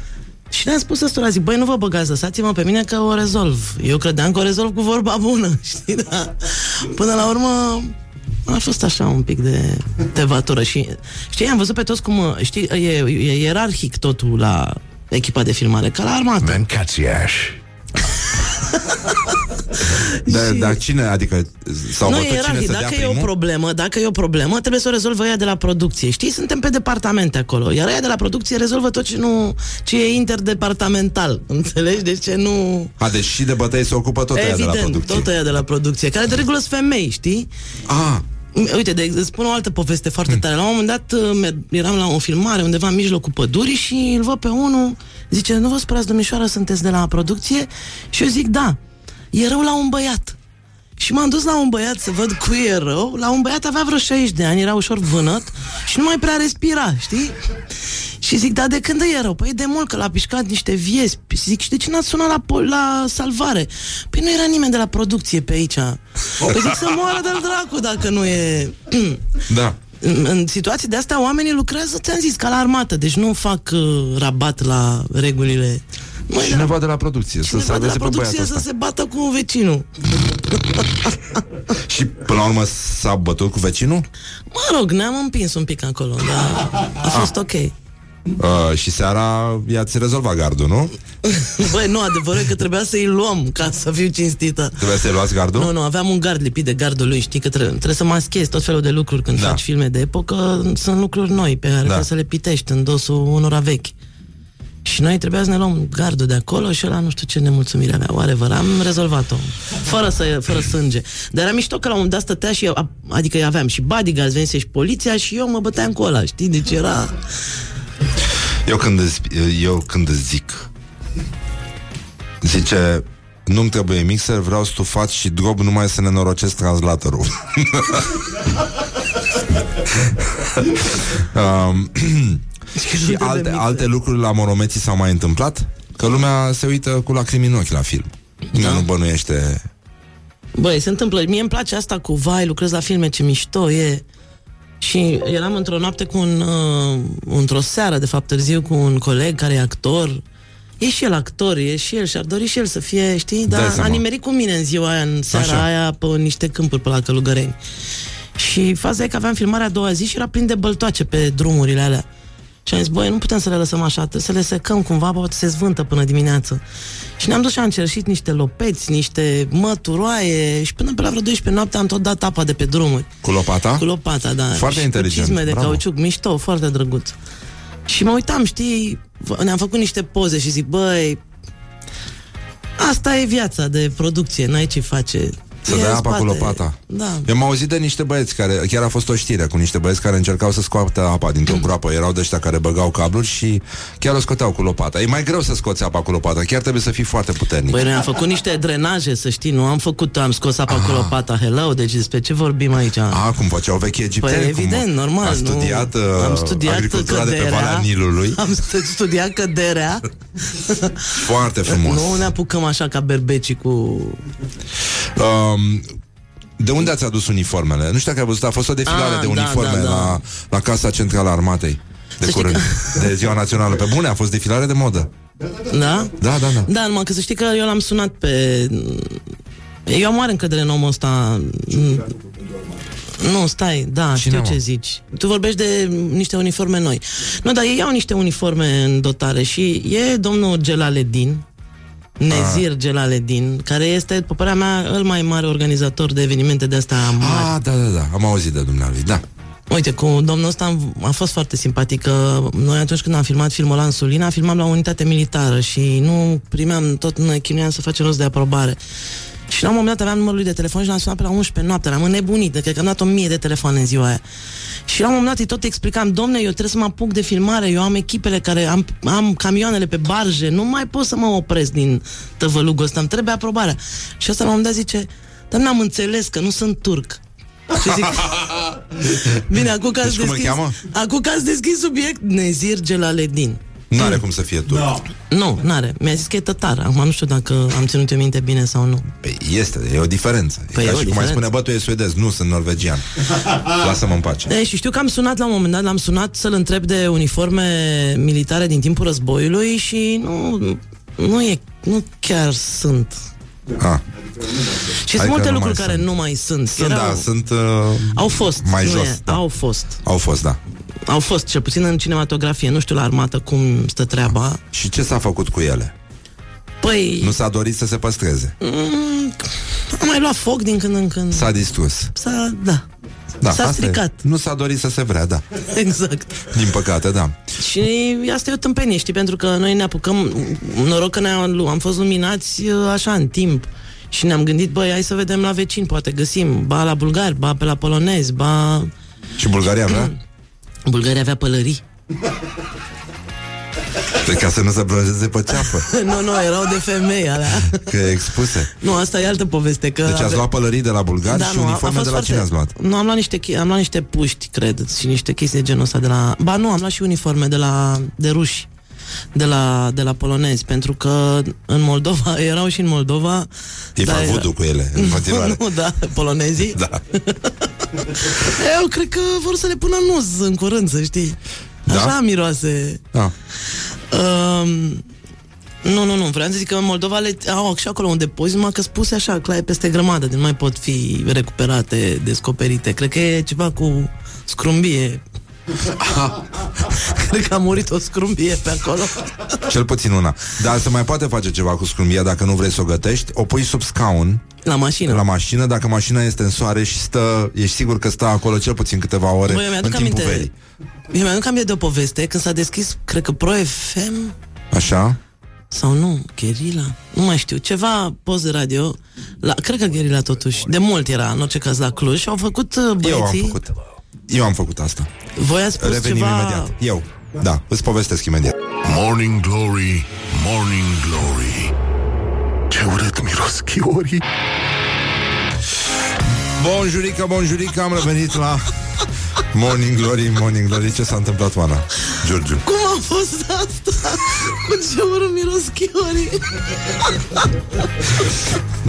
Speaker 6: Și le-am spus ăstora, zic, băi, nu vă băgați, lăsați-mă pe mine că o rezolv. Eu credeam că o rezolv cu vorba bună, știi, da? Până la urmă, a fost așa un pic de tevatură și, știi, am văzut pe toți cum, știi, e, e ierarhic totul la echipa de filmare, ca la armată.
Speaker 1: Mâncați-aș.
Speaker 2: Dar,
Speaker 6: Și-
Speaker 2: dar cine, adică s-au
Speaker 6: Nu, e
Speaker 2: bătut cine
Speaker 6: ierarhic.
Speaker 2: să dea
Speaker 6: Dacă e o
Speaker 2: primul?
Speaker 6: problemă, dacă e o problemă, trebuie să o rezolvă ea de la producție. Știi, suntem pe departamente acolo. Iar ea de la producție rezolvă tot ce nu ce e interdepartamental. Înțelegi? Deci ce nu...
Speaker 2: A, deci și de bătăi se ocupă tot aia de la
Speaker 6: Evident,
Speaker 2: producție.
Speaker 6: tot aia de la producție. Care de regulă sunt femei, știi?
Speaker 2: Ah,
Speaker 6: Uite, de, îți spun o altă poveste foarte tare. La un moment dat uh, mer- eram la o filmare undeva în mijlocul pădurii și îl văd pe unul, zice, nu vă spărați, domnișoară, sunteți de la producție? Și eu zic, da. E rău la un băiat. Și m-am dus la un băiat să văd cui e rău. La un băiat avea vreo 60 de ani, era ușor vânăt și nu mai prea respira, știi? Și zic, dar de când e rău? Păi de mult că l-a pișcat niște viespi. Și zic, și de ce n-ați sunat la, pol- la salvare? Păi nu era nimeni de la producție pe aici. Păi zic să moară de-al dracu dacă nu e...
Speaker 2: da.
Speaker 6: În, în situații de astea oamenii lucrează, ți-am zis, ca la armată, deci nu fac uh, rabat la regulile. Măi,
Speaker 2: Cineva de la producție, să
Speaker 6: cineva de la
Speaker 2: salveze pe
Speaker 6: producție
Speaker 2: băiatul
Speaker 6: să
Speaker 2: ăsta.
Speaker 6: se bată cu vecinul.
Speaker 2: Și până la urmă s-a bătut cu vecinul?
Speaker 6: Mă rog, ne-am împins un pic acolo, dar a fost ok.
Speaker 2: Uh, și seara i-ați rezolvat gardul, nu?
Speaker 6: Băi, nu, adevărul e că trebuia să-i luăm ca să fiu cinstită.
Speaker 2: Trebuie să-i luați gardul?
Speaker 6: Nu, nu, aveam un gard lipit de gardul lui, știi că trebuie, trebuie să maschezi tot felul de lucruri când
Speaker 2: Da.
Speaker 6: faci filme de epocă, sunt lucruri noi pe care trebuie să le pitești în dosul unora vechi. Și noi trebuia să ne luăm gardul de acolo și ăla nu știu ce nemulțumire avea, whatever, am rezolvat-o, fără, să, fără sânge. Dar era mișto că la un moment dat stătea și, a- adică aveam și bodyguards, venise și poliția și eu mă băteam cu ăla, știi? Deci era...
Speaker 2: Eu când îți, eu când îți zic Zice Nu-mi trebuie mixer, vreau stufat și drob numai să ne norocesc translatorul um, Și
Speaker 6: Rudele
Speaker 2: alte,
Speaker 6: mixe.
Speaker 2: alte lucruri la Moromeții s-au mai întâmplat? Că lumea se uită cu lacrimi în ochi la film. Nimeni
Speaker 6: Da.
Speaker 2: nu bănuiește...
Speaker 6: Băi, se întâmplă. Mie îmi place asta cu vai, lucrez la filme, ce mișto e. Și eram într-o noapte cu un... Uh, într-o seară, de fapt, târziu, cu un coleg care e actor. E și el actor, e și el și-ar dori și el să fie, știi?
Speaker 2: Dai
Speaker 6: Dar a
Speaker 2: seama.
Speaker 6: nimerit cu mine în ziua aia, în seara
Speaker 2: Așa.
Speaker 6: aia, pe niște câmpuri pe la Călugăreni. Și faza e că aveam filmarea a doua zi și era plin de băltoace pe drumurile alea. Și am zis, băi, nu putem să le lăsăm așa, trebuie să le secăm cumva, poate se zvântă până dimineață. Și ne-am dus și am cerșit niște lopeți, niște măturoaie și până pe la vreo 12 noapte am tot dat apa de pe drumuri.
Speaker 2: Cu lopata?
Speaker 6: Cu lopata, da.
Speaker 2: Foarte
Speaker 6: și
Speaker 2: inteligent,
Speaker 6: Cu cizme de
Speaker 2: bravo.
Speaker 6: cauciuc, mișto, foarte drăguț. Și mă uitam, știi, ne-am făcut niște poze și zic, băi, asta e viața de producție, n-ai ce face.
Speaker 2: Să
Speaker 6: E
Speaker 2: dai
Speaker 6: în
Speaker 2: apa cu
Speaker 6: spate.
Speaker 2: lopata.
Speaker 6: Da.
Speaker 2: Eu m-am auzit de niște băieți care, chiar a fost o știre cu niște băieți care încercau să scoată apa dintr-o groapă. Erau de ăștia care băgau cabluri și chiar o scoteau cu lopata. E mai greu să scoți apa cu lopata, chiar trebuie să fii foarte puternic.
Speaker 6: Băi, noi am făcut niște drenaje, să știi, nu am făcut, am scos apa cu lopata, hello, deci despre ce vorbim aici?
Speaker 2: A, cum făceau vechi egipteni?
Speaker 6: Păi
Speaker 2: cum
Speaker 6: evident, normal.
Speaker 2: A studiat,
Speaker 6: nu?
Speaker 2: uh,
Speaker 6: am studiat
Speaker 2: agricultura de pe
Speaker 6: căderea,
Speaker 2: Valea Nilului.
Speaker 6: Am stu- studiat căderea.
Speaker 2: Foarte frumos.
Speaker 6: nu ne apucăm așa ca berbecii cu...
Speaker 2: Um, de unde ați adus uniformele? Nu știu dacă ai văzut, a fost o defilare
Speaker 6: Ah,
Speaker 2: de
Speaker 6: da,
Speaker 2: uniforme
Speaker 6: da, da.
Speaker 2: La, la Casa Centrală a Armatei. De
Speaker 6: Să știi
Speaker 2: curând, de Ziua Națională. Pe bune, a fost defilare de modă.
Speaker 6: Da?
Speaker 2: Da, da, da.
Speaker 6: Da, numai că să știi că eu l-am sunat pe... Eu am mare încredere în omul ăsta. Nu, stai, da,
Speaker 2: Cine,
Speaker 6: știu
Speaker 2: mă?
Speaker 6: ce zici. Tu vorbești de niște uniforme noi. Nu, dar ei au niște uniforme în dotare și e domnul Gelaledin, Nezir
Speaker 2: Ah.
Speaker 6: Gelaledin, care este, după părerea mea, el mai mare organizator de evenimente de astea mari.
Speaker 2: Ah, da, da, da. Am auzit de dumnealui, da.
Speaker 6: Uite, cu domnul ăsta am, a fost foarte simpatic că noi atunci când am filmat filmul la Insulina, filmam la o unitate militară și nu primeam, tot ne chinuiam să facem rost de aprobare. Și la un moment dat aveam numărul lui de telefon și l-am sunat pe la 11 noapte, eram înnebunit, cred că am dat o mie de telefoane în ziua aia. Și la un moment dat îi tot explicam, domne, eu trebuie să mă apuc de filmare, eu am echipele care am, am camioanele pe barje, nu mai pot să mă opresc din tăvălugul ăsta, îmi trebuie aprobarea. Și asta la un moment dat zice, dar n-am înțeles că nu sunt turc. Și zic, bine, acum că ați
Speaker 2: Deci cum îl
Speaker 6: deschis,
Speaker 2: cheamă?
Speaker 6: acum că ați deschis subiect, Nezir Gelaledin.
Speaker 2: Nu are cum să fie turc.
Speaker 4: Da.
Speaker 6: Nu, n-are. Mi-a zis că e tătar. Acum nu știu dacă am ținut eu minte bine sau nu.
Speaker 2: Păi este, e o diferență.
Speaker 6: Păi
Speaker 2: e
Speaker 6: e
Speaker 2: ca
Speaker 6: o
Speaker 2: și cum ai
Speaker 6: diferență.
Speaker 2: spune, bă, tu e suedez, nu sunt norvegian. Lasă-mă în pace.
Speaker 6: E, și știu că am sunat la un moment dat, l-am sunat să-l întreb de uniforme militare din timpul războiului și nu, nu e, nu chiar sunt.
Speaker 2: Ah.
Speaker 6: Și sunt
Speaker 2: Adică
Speaker 6: multe
Speaker 2: nu
Speaker 6: lucruri
Speaker 2: mai
Speaker 6: care
Speaker 2: sunt.
Speaker 6: nu mai sunt.
Speaker 2: Sunt,
Speaker 6: Erau-
Speaker 2: da, sunt uh,
Speaker 6: Au fost.
Speaker 2: mai
Speaker 6: nu
Speaker 2: jos.
Speaker 6: e,
Speaker 2: da.
Speaker 6: Au fost.
Speaker 2: Au fost, da.
Speaker 6: Au fost, cel puțin în cinematografie. Nu știu la armată cum stă treaba.
Speaker 2: Și ce s-a făcut cu ele?
Speaker 6: Păi,
Speaker 2: Nu s-a dorit să se păstreze.
Speaker 6: mm, am mai luat foc din când în când.
Speaker 2: S-a distrus.
Speaker 6: S-a, da.
Speaker 2: Da,
Speaker 6: S-a
Speaker 2: asta e.
Speaker 6: stricat.
Speaker 2: Nu s-a dorit să se vrea, da.
Speaker 6: Exact.
Speaker 2: Din păcate, da.
Speaker 6: Și asta e o tâmpenie, știi, pentru că noi ne apucăm, noroc că ne-am am fost luminați uh, așa în timp. Și ne-am gândit, băi, hai să vedem la vecini, poate găsim, ba la bulgari, ba pe la polonezi, ba...
Speaker 2: Și Bulgaria avea?
Speaker 6: Bulgaria avea pălării.
Speaker 2: Păi ca să nu se bronzeze pe ceapă.
Speaker 6: nu, nu, erau de femei alea.
Speaker 2: Că e expuse.
Speaker 6: Nu, asta e altă poveste. Că
Speaker 2: Deci ați
Speaker 6: ave-
Speaker 2: luat pălării de la bulgari și
Speaker 6: nu, a- a
Speaker 2: uniforme
Speaker 6: fost
Speaker 2: de la cine ați luat?
Speaker 6: Nu, am luat niște, chi- am luat niște puști, cred, și niște chestii de genul ăsta de la... Ba nu, am luat și uniforme de la... de ruși, de la, de la polonezi, pentru că în Moldova, erau și în Moldova...
Speaker 2: Ei
Speaker 6: dar
Speaker 2: fac
Speaker 6: era-
Speaker 2: voodoo cu ele, în continuare.
Speaker 6: nu, da, polonezii.
Speaker 2: Da.
Speaker 6: Eu cred că vor să le pună nuz în curând, să știi.
Speaker 2: Da?
Speaker 6: Așa miroase.
Speaker 2: da.
Speaker 6: Um, nu, nu, nu, vreau să zic că în Moldova le au și acolo un depozit, numai că spuse așa, claie peste grămadă, de nu mai pot fi recuperate, descoperite. Cred că e ceva cu scrumbie. Cred că a murit o scrumbie pe acolo.
Speaker 2: Cel puțin una. Dar se mai poate face ceva cu scrumbia dacă nu vrei să o gătești. O pui sub scaun
Speaker 6: La mașină.
Speaker 2: la mașină. Dacă mașina este în soare și stă, ești sigur că stă acolo cel puțin câteva ore
Speaker 6: Băi, eu
Speaker 2: în
Speaker 6: mi-aduc
Speaker 2: timpul
Speaker 6: aminte,
Speaker 2: verii.
Speaker 6: eu mi-aduc aminte de o poveste când s-a deschis, cred că Pro FM
Speaker 2: Așa?
Speaker 6: sau nu, Gherila, nu mai știu, ceva post de radio, la, cred că Gherila totuși, de mult era, în orice caz la Cluj și au făcut uh, băieții,
Speaker 2: Eu am făcut. Eu am făcut asta.
Speaker 6: Voi ați spus
Speaker 2: Revenim
Speaker 6: ceva,
Speaker 2: imediat. Eu. Da, îți povestesc imediat.
Speaker 3: Morning Glory, Morning Glory Ce urât miros chiorii
Speaker 2: Bonjurică, bonjurică, am revenit la Morning glory, morning glory Ce s-a întâmplat, Oana? Giurgiu
Speaker 6: Cum a fost asta? Cu ce ură miros chiorii?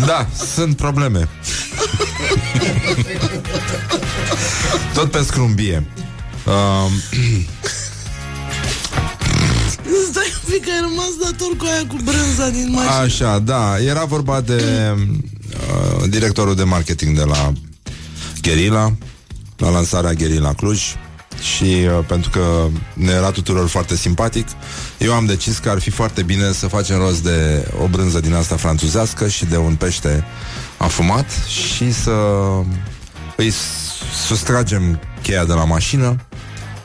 Speaker 2: Da, sunt probleme Tot pe scrumbie uh,
Speaker 6: Stai un pic, ai rămas dator cu aia cu brânza din mașină.
Speaker 2: Așa, da, era vorba de uh, directorul de marketing de la Guerilla, la lansarea Guerilla Cluj și uh, pentru că ne era tuturor foarte simpatic, eu am decis că ar fi foarte bine să facem rost de o brânză din asta franțuzească și de un pește afumat și să îi sustragem cheia de la mașină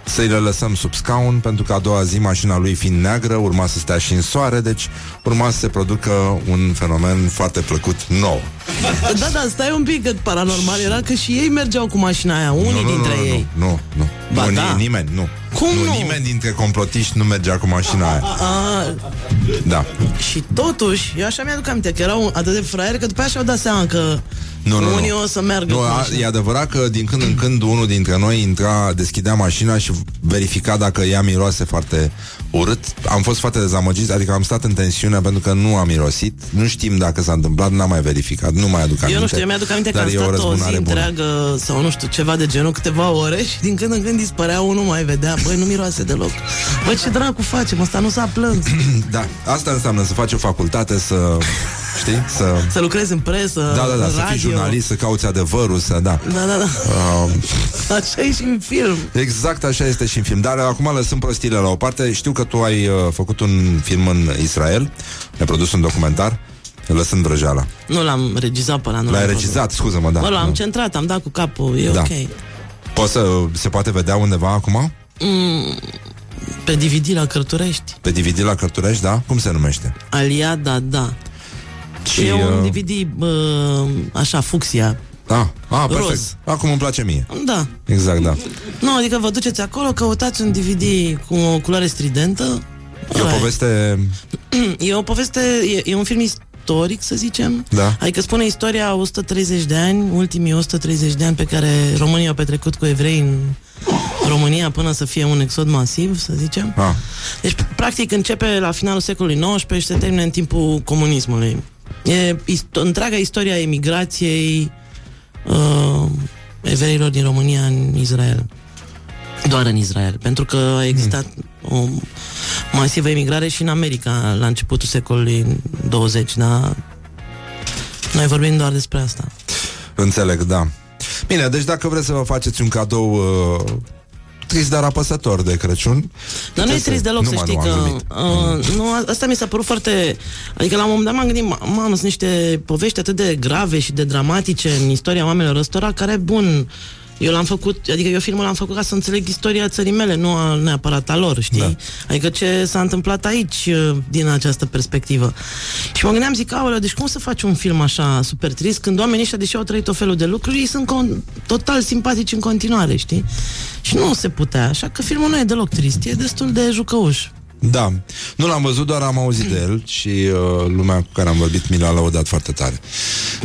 Speaker 2: să-i le lăsăm sub scaun, pentru că a doua zi mașina lui fiind neagră, urma să stea și în soare, deci urma să se producă un fenomen foarte plăcut nou.
Speaker 6: Da, da, stai un pic, că paranormal era că și ei mergeau cu mașina aia, unii
Speaker 2: nu, nu,
Speaker 6: dintre
Speaker 2: nu,
Speaker 6: ei.
Speaker 2: Nu, nu, nu.
Speaker 6: Ba
Speaker 2: nu
Speaker 6: da.
Speaker 2: nimeni, nu.
Speaker 6: Cum nu?
Speaker 2: Nimeni dintre complotiști nu mergea cu mașina aia.
Speaker 6: A,
Speaker 2: Da.
Speaker 6: și totuși, eu așa mi-aduc aminte că erau atât de fraieri că după aia și-au dat seama că
Speaker 2: Nu, nu,
Speaker 6: unii
Speaker 2: nu.
Speaker 6: o să meargă
Speaker 2: Nu,
Speaker 6: cu
Speaker 2: a,
Speaker 6: mașina.
Speaker 2: e adevărat că din când în când unul dintre noi intra, deschidea mașina și verifica dacă ea miroase foarte urât. Am fost foarte dezamăgiți, adică am stat în tensiune pentru că nu am mirosit. Nu știm dacă s-a întâmplat, n-am mai verificat, nu mai aduc aminte.
Speaker 6: Eu nu știu, eu mi-aduc aminte că
Speaker 2: dar
Speaker 6: am
Speaker 2: e o
Speaker 6: stat o zi
Speaker 2: răzbunare bună.
Speaker 6: întreagă sau nu știu, ceva de genul, câteva ore și din când în când dispărea unul, mai vedea, băi, nu miroase deloc. Băi, ce dracu facem? Ăsta nu s-a plâns.
Speaker 2: Da, asta înseamnă să faci o facultate, să știi, să
Speaker 6: Să lucrezi în presă,
Speaker 2: da, da, da,
Speaker 6: în
Speaker 2: să
Speaker 6: radio.
Speaker 2: fii jurnalist, să cauți adevărul, să da.
Speaker 6: Da, da, da.
Speaker 2: Um,
Speaker 6: Așa e și în film.
Speaker 2: Exact așa este și în film Dar acum lăsăm prostiile la o parte Știu că tu ai uh, făcut un film în Israel Ai produs un documentar Lăsând vrăjeala
Speaker 6: Nu l-am regizat pe ăla, nu
Speaker 2: L-ai
Speaker 6: l-am
Speaker 2: regizat, scuză-mă, da
Speaker 6: Bă, l-am
Speaker 2: da.
Speaker 6: centrat, am dat cu capul, e
Speaker 2: Da.
Speaker 6: ok.
Speaker 2: Poți să, se poate vedea undeva acum?
Speaker 6: Pe DVD la Cărturești.
Speaker 2: Pe DVD la Cărturești, da? Cum se numește?
Speaker 6: Aliada, da.
Speaker 2: Și,
Speaker 6: e un
Speaker 2: uh,
Speaker 6: DVD, bă, așa, fucsia.
Speaker 2: Da, ah, perfect
Speaker 6: Roz.
Speaker 2: Acum îmi place mie
Speaker 6: Da.
Speaker 2: Exact, da
Speaker 6: Nu, adică vă duceți acolo, căutați un DVD cu o culoare stridentă.
Speaker 2: E o
Speaker 6: Ăla
Speaker 2: poveste
Speaker 6: E o poveste, e, e un film istoric, să zicem.
Speaker 2: Da.
Speaker 6: Adică spune istoria a 130 de ani, ultimii 130 de ani pe care România au petrecut cu evrei în România până să fie un exod masiv, să zicem.
Speaker 2: ah,
Speaker 6: Deci, practic, începe la finalul secolului XIX și se termină în timpul comunismului. E isto- întreaga istoria emigrației uh, evreilor din România în Israel. Doar în Israel. Pentru că a existat o masivă emigrare și în America la începutul secolului 20, dar noi vorbim doar despre asta.
Speaker 2: Înțeleg, da Bine, deci dacă vreți să vă faceți un cadou uh, Trist, dar apăsător de Crăciun
Speaker 6: Dar nu e
Speaker 2: puteți
Speaker 6: trist deloc
Speaker 2: Nu,
Speaker 6: să
Speaker 2: mă,
Speaker 6: știi
Speaker 2: nu,
Speaker 6: că
Speaker 2: am glumit.
Speaker 6: uh, nu, asta mi s-a părut foarte Adică la un moment dat m-am gândit "Ma- Mamă, sunt niște povești atât de grave și de dramatice În istoria oamenilor ăstora Care, bun, eu l-am făcut Adică eu filmul l-am făcut ca să înțeleg istoria țării mele Nu a, neapărat a lor, știi?
Speaker 2: Da.
Speaker 6: Adică ce s-a întâmplat aici uh, Din această perspectivă Și mă gândeam, zic, aoleu, deci cum să faci un film așa super trist Când oamenii ăștia, deși au trăit o felul de lucruri Ei sunt con- total simpatici în continuare, știi? Și nu se putea, așa că filmul nu e deloc trist E destul de jucăuș
Speaker 2: Da, nu l-am văzut, doar am auzit de el și uh, lumea cu care am vorbit mi l-a lăudat foarte tare.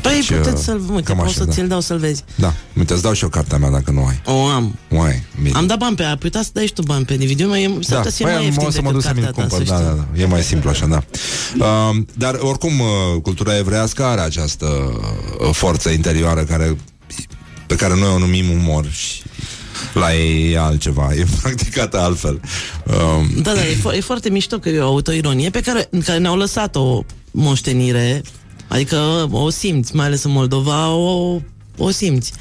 Speaker 6: Păi
Speaker 2: Deci, uh,
Speaker 6: puteți să-l... Uite,
Speaker 2: cam
Speaker 6: pot
Speaker 2: așa,
Speaker 6: să
Speaker 2: da.
Speaker 6: ți-l dau să-l vezi.
Speaker 2: Da, uite, îți dau și eu cartea mea dacă nu ai.
Speaker 6: O am.
Speaker 2: O ai, bine.
Speaker 6: Am dat bani pe ea. Păi uita să dai și tu bani pe DVD. Mai e,
Speaker 2: da,
Speaker 6: da, să fie mai
Speaker 2: păi,
Speaker 6: ieftin
Speaker 2: o să mă
Speaker 6: decât
Speaker 2: duc să mi-l
Speaker 6: cartea ta,
Speaker 2: cumpăr,
Speaker 6: să
Speaker 2: da,
Speaker 6: știi.
Speaker 2: da, da, e mai simplu așa, da. Uh, dar oricum, uh, cultura evrească are această uh, forță interioară care, pe care noi o numim umor și la ei e altceva, e practicată altfel. Uh,
Speaker 6: Da, da, e, fo- e foarte mișto că e o autoironie pe care, în care ne-au lăsat o moștenire, adică o simți, mai ales în Moldova, o, o simți.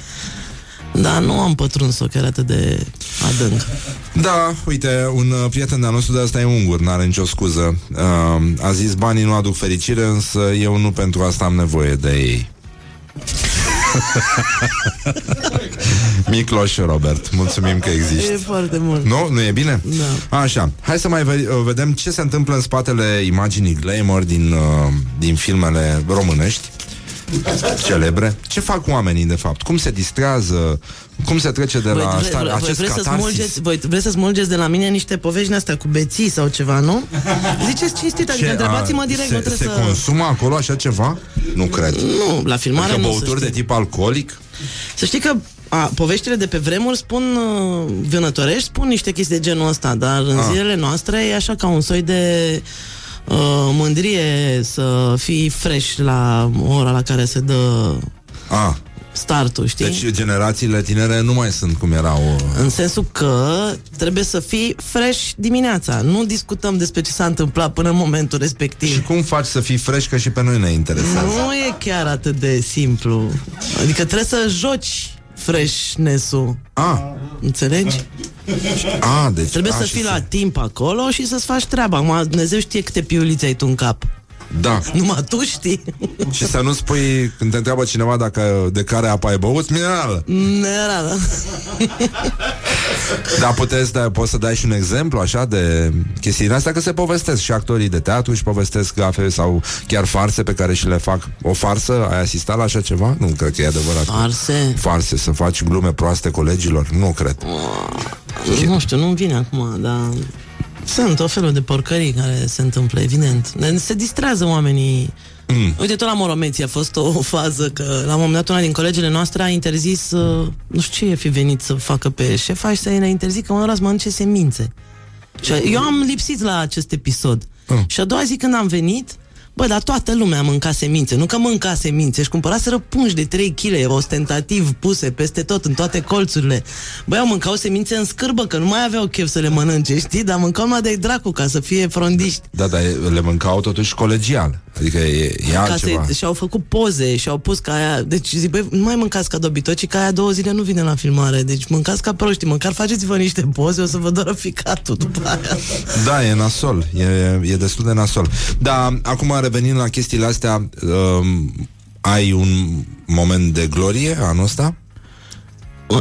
Speaker 6: Dar nu am pătruns-o chiar atât de adânc.
Speaker 2: Da, uite, un uh, prieten de-al nostru de asta e ungur, n-are nicio scuză. Uh, a zis, banii nu aduc fericire, însă eu nu pentru asta am nevoie de ei. Micloș Robert, mulțumim că existi.
Speaker 6: E foarte mult.
Speaker 2: Nu? Nu e bine?
Speaker 6: Da.
Speaker 2: Așa, hai să mai ve- vedem ce se întâmplă în spatele imaginii glamour din, uh, din filmele românești celebre. Ce fac oamenii, de fapt? Cum se distrează? Cum se trece de
Speaker 6: Voi,
Speaker 2: la
Speaker 6: vre,
Speaker 2: stare,
Speaker 6: voi,
Speaker 2: acest
Speaker 6: vreți să
Speaker 2: catarsis?
Speaker 6: smulgeți, voi vreți să smulgeți de la mine niște povești din astea cu beții sau ceva, nu? Ziceți cinstit, adică
Speaker 2: Ce,
Speaker 6: întrebați-mă
Speaker 2: a,
Speaker 6: direct,
Speaker 2: se,
Speaker 6: nu trebuie
Speaker 2: se
Speaker 6: să...
Speaker 2: consumă acolo așa ceva? Nu cred.
Speaker 6: Nu, la filmare
Speaker 2: Adică
Speaker 6: nu, să
Speaker 2: băuturi de
Speaker 6: știi.
Speaker 2: tip alcoolic?
Speaker 6: Să știi că a, poveștile de pe vremuri spun uh, vânătorești, spun niște chestii de genul ăsta, dar în
Speaker 2: Ah.
Speaker 6: zilele noastre e așa ca un soi de uh, mândrie să fii fresh la ora la care se dă
Speaker 2: A,
Speaker 6: startul, știi?
Speaker 2: deci generațiile tinere nu mai sunt cum erau.
Speaker 6: În sensul că trebuie să fii fresh dimineața. Nu discutăm despre ce s-a întâmplat până în momentul respectiv.
Speaker 2: Și cum faci să fii fresh că și pe noi ne interesează?
Speaker 6: Nu e chiar atât de simplu. Adică trebuie să joci freshness-ul.
Speaker 2: A,
Speaker 6: Înțelegi?
Speaker 2: a, deci
Speaker 6: Trebuie
Speaker 2: a,
Speaker 6: să
Speaker 2: și
Speaker 6: fii la timp acolo și să-ți faci treaba. Acum, Dumnezeu știe câte piulițe ai tu în cap.
Speaker 2: Da.
Speaker 6: Numai tu știi.
Speaker 2: Și să nu spui, când te întreabă cineva dacă de care apă ai băut, minerală.
Speaker 6: Era, da.
Speaker 2: Da, puteți, da, poți să dai și un exemplu așa de chestiile astea, că se povestesc și actorii de teatru și povestesc gafe sau chiar farse pe care și le fac. O farsă, ai asistat la așa ceva? Nu cred că e adevărat.
Speaker 6: Farse.
Speaker 2: Farse, să faci glume proaste colegilor? Nu cred.
Speaker 6: Nu știu, nu-mi vine acum, dar... Sunt o felul de porcării care se întâmplă, evident. Se distrează oamenii. Mm. Uite, tot la Moromeții a fost o fază că la un moment dat una din colegele noastre a interzis, uh, nu știu ce e fi venit să facă pe șefa și să ne interzică mă să mănânce semințe. Și eu am lipsit la acest episod.
Speaker 2: Mm.
Speaker 6: Și a doua zi când am venit, Bă, dar toată lumea mânca semințe, nu că mânca semințe, își cumpăraseră pungi de 3 kg ostentativ puse peste tot, în toate colțurile. Băi, au mâncau semințe în scârbă, că nu mai aveau chef să le mănânce, știi? Dar mâncau numai de dracu, ca să fie frondiști.
Speaker 2: Da, dar le mâncau totuși colegial. Adică e, e
Speaker 6: Ca
Speaker 2: altceva.
Speaker 6: să, și-au făcut poze și-au pus ca aia Deci zic, băi, nu mai mâncați ca dobitoci Ca aia două zile nu vine la filmare Deci mâncați ca proști, măcar faceți-vă niște poze O să vă doară ficatul după aia
Speaker 2: Da, e nasol, e, e destul de nasol. Dar acum revenind la chestiile astea, um, ai un moment de glorie anul ăsta?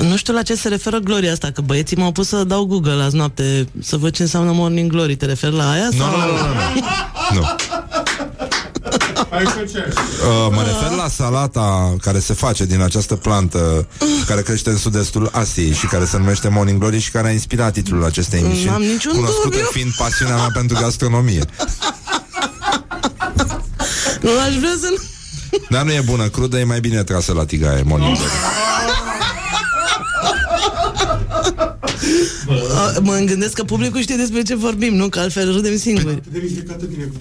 Speaker 6: Nu știu la ce se referă gloria asta Că băieții m-au pus să dau Google azi noapte Să văd ce înseamnă Morning Glory Te referi la aia?
Speaker 2: Nu,
Speaker 6: sau...
Speaker 2: nu, nu, nu, nu. nu.
Speaker 4: Hai să cer.
Speaker 2: Uh, mă refer la salata care se face din această plantă care crește în sud-estul Asiei și care se numește Morning Glory și care a inspirat titlul acestei emisiuni,
Speaker 6: N-am niciun
Speaker 2: cunoscută
Speaker 6: dubiu.
Speaker 2: fiind pasiunea mea pentru gastronomie.
Speaker 6: Nu aș vrea să nu...
Speaker 2: Dar nu e bună, crudă e mai bine trasă la tigaie, Morning Glory.
Speaker 6: A, Mă gândesc că publicul știe despre ce vorbim Nu? Că altfel râdem singuri
Speaker 4: Trebuie frecată bine cu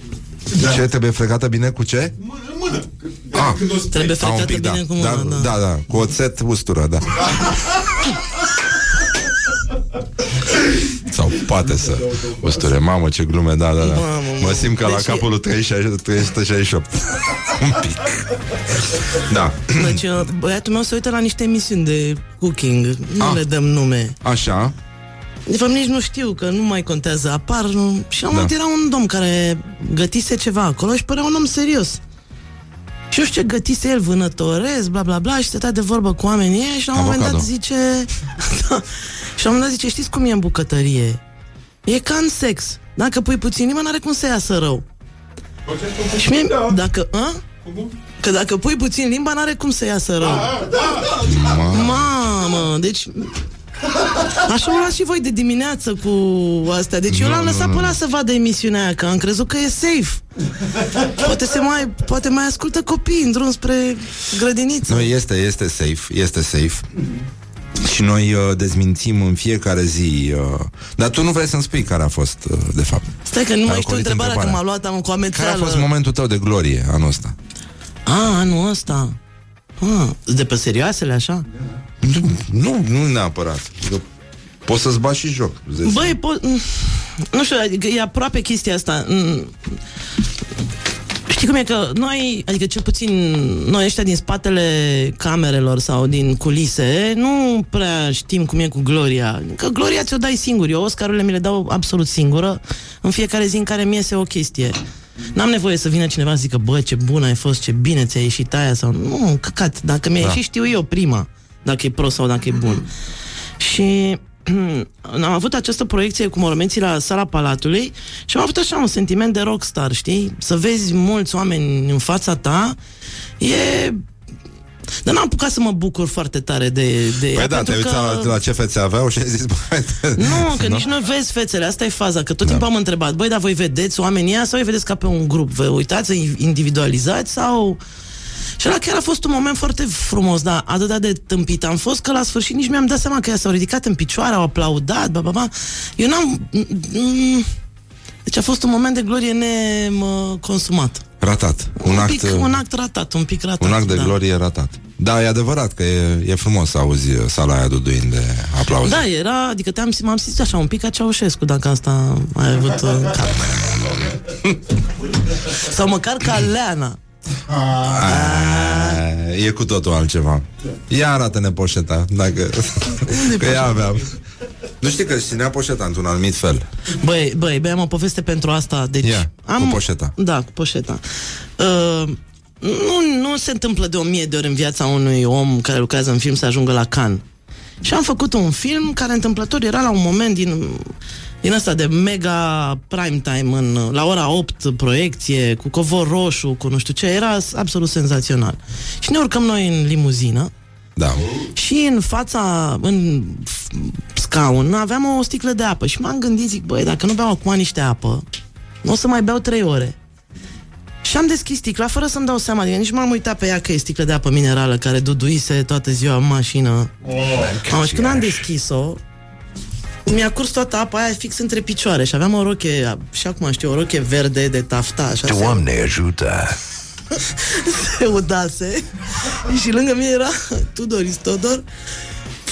Speaker 2: Ce trebuie frecată bine cu ce?
Speaker 4: mână. în mână.
Speaker 2: Ah.
Speaker 4: Când o spui.
Speaker 6: Trebuie
Speaker 2: Ah, un
Speaker 6: frecată
Speaker 2: pic, da.
Speaker 6: bine cu mâna
Speaker 2: da,
Speaker 6: da.
Speaker 2: da, da, cu oțet ustură, da. Sau poate să usture. Mamă, ce glume, da, da, da.
Speaker 6: Mamă,
Speaker 2: Mă simt ca la
Speaker 6: Deci e-
Speaker 2: capul lui 368. Un pic. Da.
Speaker 6: Deci uh, băiatul meu se uită la niște emisiuni de cooking Nu
Speaker 2: Ah.
Speaker 6: le dăm nume
Speaker 2: Așa.
Speaker 6: De fapt nici nu știu că nu mai contează Apar nu... Și la un
Speaker 2: Da.
Speaker 6: moment era un domn care gătise ceva acolo Și părea un om serios și eu știu ce gătise el, vânătoresc, bla bla bla Și stătea de vorbă cu oamenii ăia Și la un moment dat
Speaker 2: Avocado.
Speaker 6: zice da. Și la un moment dat zice, știți cum e în bucătărie? E ca în sex Dacă pui puțin limba, n-are cum să iasă rău Și mie,
Speaker 4: Da.
Speaker 6: dacă, a? Că dacă pui puțin limba, n-are cum să iasă rău Mamă, deci Așa o luați și voi de dimineață cu astea Deci eu
Speaker 2: Nu,
Speaker 6: l-am
Speaker 2: nu,
Speaker 6: lăsat
Speaker 2: nu.
Speaker 6: până să vadă emisiunea aia Că am crezut că e safe Poate, se mai, poate mai ascultă copii în drum spre grădiniță
Speaker 2: Nu, este, este safe, este safe. Și noi uh, dezmințim în fiecare zi uh, Dar tu nu vrei să-mi spui care a fost uh, De fapt
Speaker 6: Stai că nu
Speaker 2: Ai
Speaker 6: mai știu
Speaker 2: ocolit
Speaker 6: întrebarea, Că
Speaker 2: întrebarea.
Speaker 6: m-a luat am cu
Speaker 2: Care a
Speaker 6: amețeală
Speaker 2: fost momentul tău de glorie anul ăsta?
Speaker 6: A, anul ăsta Ah, de pe serioasele așa?
Speaker 2: Nu, nu, nu neapărat Că Poți să-ți bagi și joc Zici.
Speaker 6: Băi, po- nu știu, adică e aproape chestia asta. Mm. Știi cum e că noi, adică cel puțin noi ăștia din spatele camerelor sau din culise, nu prea știm cum e cu Gloria. Că Gloria ți-o dai singur. Eu Oscarurile mi le dau absolut singură în fiecare zi în care mi iese o chestie. N-am nevoie să vină cineva să zică, bă, ce bună ai fost, ce bine ți-a ieșit aia sau... Nu, căcat, dacă mi-a
Speaker 2: Da.
Speaker 6: ieșit știu eu prima, dacă e prost sau dacă e bun. Și am avut această proiecție cu mormenții la sala Palatului și am avut așa un sentiment de rockstar, știi? Să vezi mulți oameni în fața ta e... Dar n-am apucat să mă bucur foarte tare de, de ea,
Speaker 2: Păi da,
Speaker 6: pentru
Speaker 2: te-ai uitat la, la ce fețe aveau și ai zis băi,
Speaker 6: Nu, că nici nu vezi fețele, asta e faza, că tot timpul am întrebat, băi, dar voi vedeți oamenii ăia sau îi vedeți ca pe un grup? Vă uitați, îi individualizați sau... Și ăla chiar a fost un moment foarte frumos, dar atât de tâmpit am fost că la sfârșit nici mi-am dat seama că ea s-au ridicat în picioare, au aplaudat, ba, ba, ba. Eu n-am... mm, Deci a fost un moment de glorie neconsumat.
Speaker 2: Ratat. Un,
Speaker 6: Un,
Speaker 2: act,
Speaker 6: pic, un act ratat, un pic ratat.
Speaker 2: un act de
Speaker 6: da.
Speaker 2: glorie ratat. Da, e adevărat că e, e frumos să auzi sala aia duduind de aplauze.
Speaker 6: Da, era, adică te-am, m-am simțit așa un pic ca Ceaușescu, dacă asta ai avut în cap. Sau măcar ca Leana.
Speaker 2: A, e cu totul altceva. Ia arată-ne poșeta, dacă... că ea avea... Nu știi că își ținea poșeta într-un anumit fel.
Speaker 6: Băi, băi, băi, am o poveste pentru asta. Deci,
Speaker 2: Ia,
Speaker 6: am,
Speaker 2: cu poșeta.
Speaker 6: Da, cu poșeta. Uh, nu, nu se întâmplă de o mie de ori în viața unui om care lucrează în film să ajungă la Cannes. Și am făcut un film care întâmplător era la un moment din, din ăsta de mega prime time, în, la ora 8 proiecție, cu covor roșu, cu nu știu ce, era absolut senzațional. Și ne urcăm noi în limuzină
Speaker 2: Da.
Speaker 6: și în fața, în f- scaun, aveam o sticlă de apă și m-am gândit, zic, băi, dacă nu beau acum niște apă, nu o să mai beau trei ore. Și am deschis sticla fără să-mi dau seama, adică nici m-am uitat pe ea că e sticlă de apă minerală care duduise toată ziua în mașină. Oh, și când am deschis-o, mi-a curs toată apa aia fix între picioare și aveam o roche, și acum știu, o roche verde de tafta, așa se,
Speaker 1: Doamne ajută!
Speaker 6: se udase și lângă mine era Tudoris Todor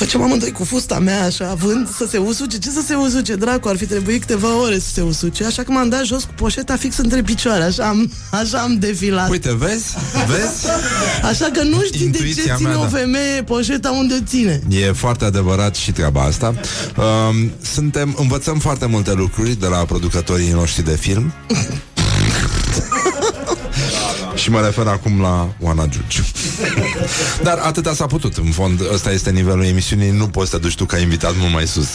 Speaker 6: Făceam amândoi cu fusta mea așa, având să se usuce. Ce să se usuce, dracu? Ar fi trebuit câteva ore să se usuce. Așa că m-am dat jos cu poșeta fix între picioare. Așa am, așa am defilat.
Speaker 2: Uite, vezi? Vezi?
Speaker 6: Așa că nu știi de ce
Speaker 2: Intuiția
Speaker 6: ține
Speaker 2: mea,
Speaker 6: o
Speaker 2: da.
Speaker 6: femeie poșeta unde o ține.
Speaker 2: E foarte adevărat și treaba asta. Um, suntem, învățăm foarte multe lucruri de la producătorii noștri de film. Și mă refer acum la Oana Giugiu. Dar atâta s-a putut, în fond, ăsta este nivelul emisiunii, nu poți să te duci tu ca invitat mult mai sus.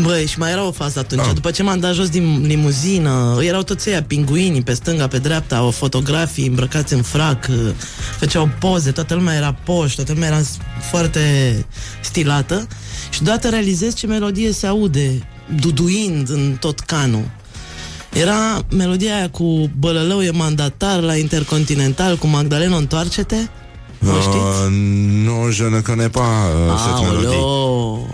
Speaker 6: Băi, și mai era o fază atunci.
Speaker 2: Ah.
Speaker 6: După ce m-am dat jos din limuzină, erau toți ăia pinguinii pe stânga, pe dreapta, o fotografii îmbrăcați în frac, făceau poze, toată lumea era poș, toată lumea era foarte stilată. Și deodată realizez ce melodie se aude, duduind în tot canul. Era melodia aia cu Bălălău e mandatar la Intercontinental cu Magdalena Întoarce-te. Nu știți?
Speaker 2: Uh, nu, je ne connais pas uh, cette melodie.
Speaker 6: Aoleo!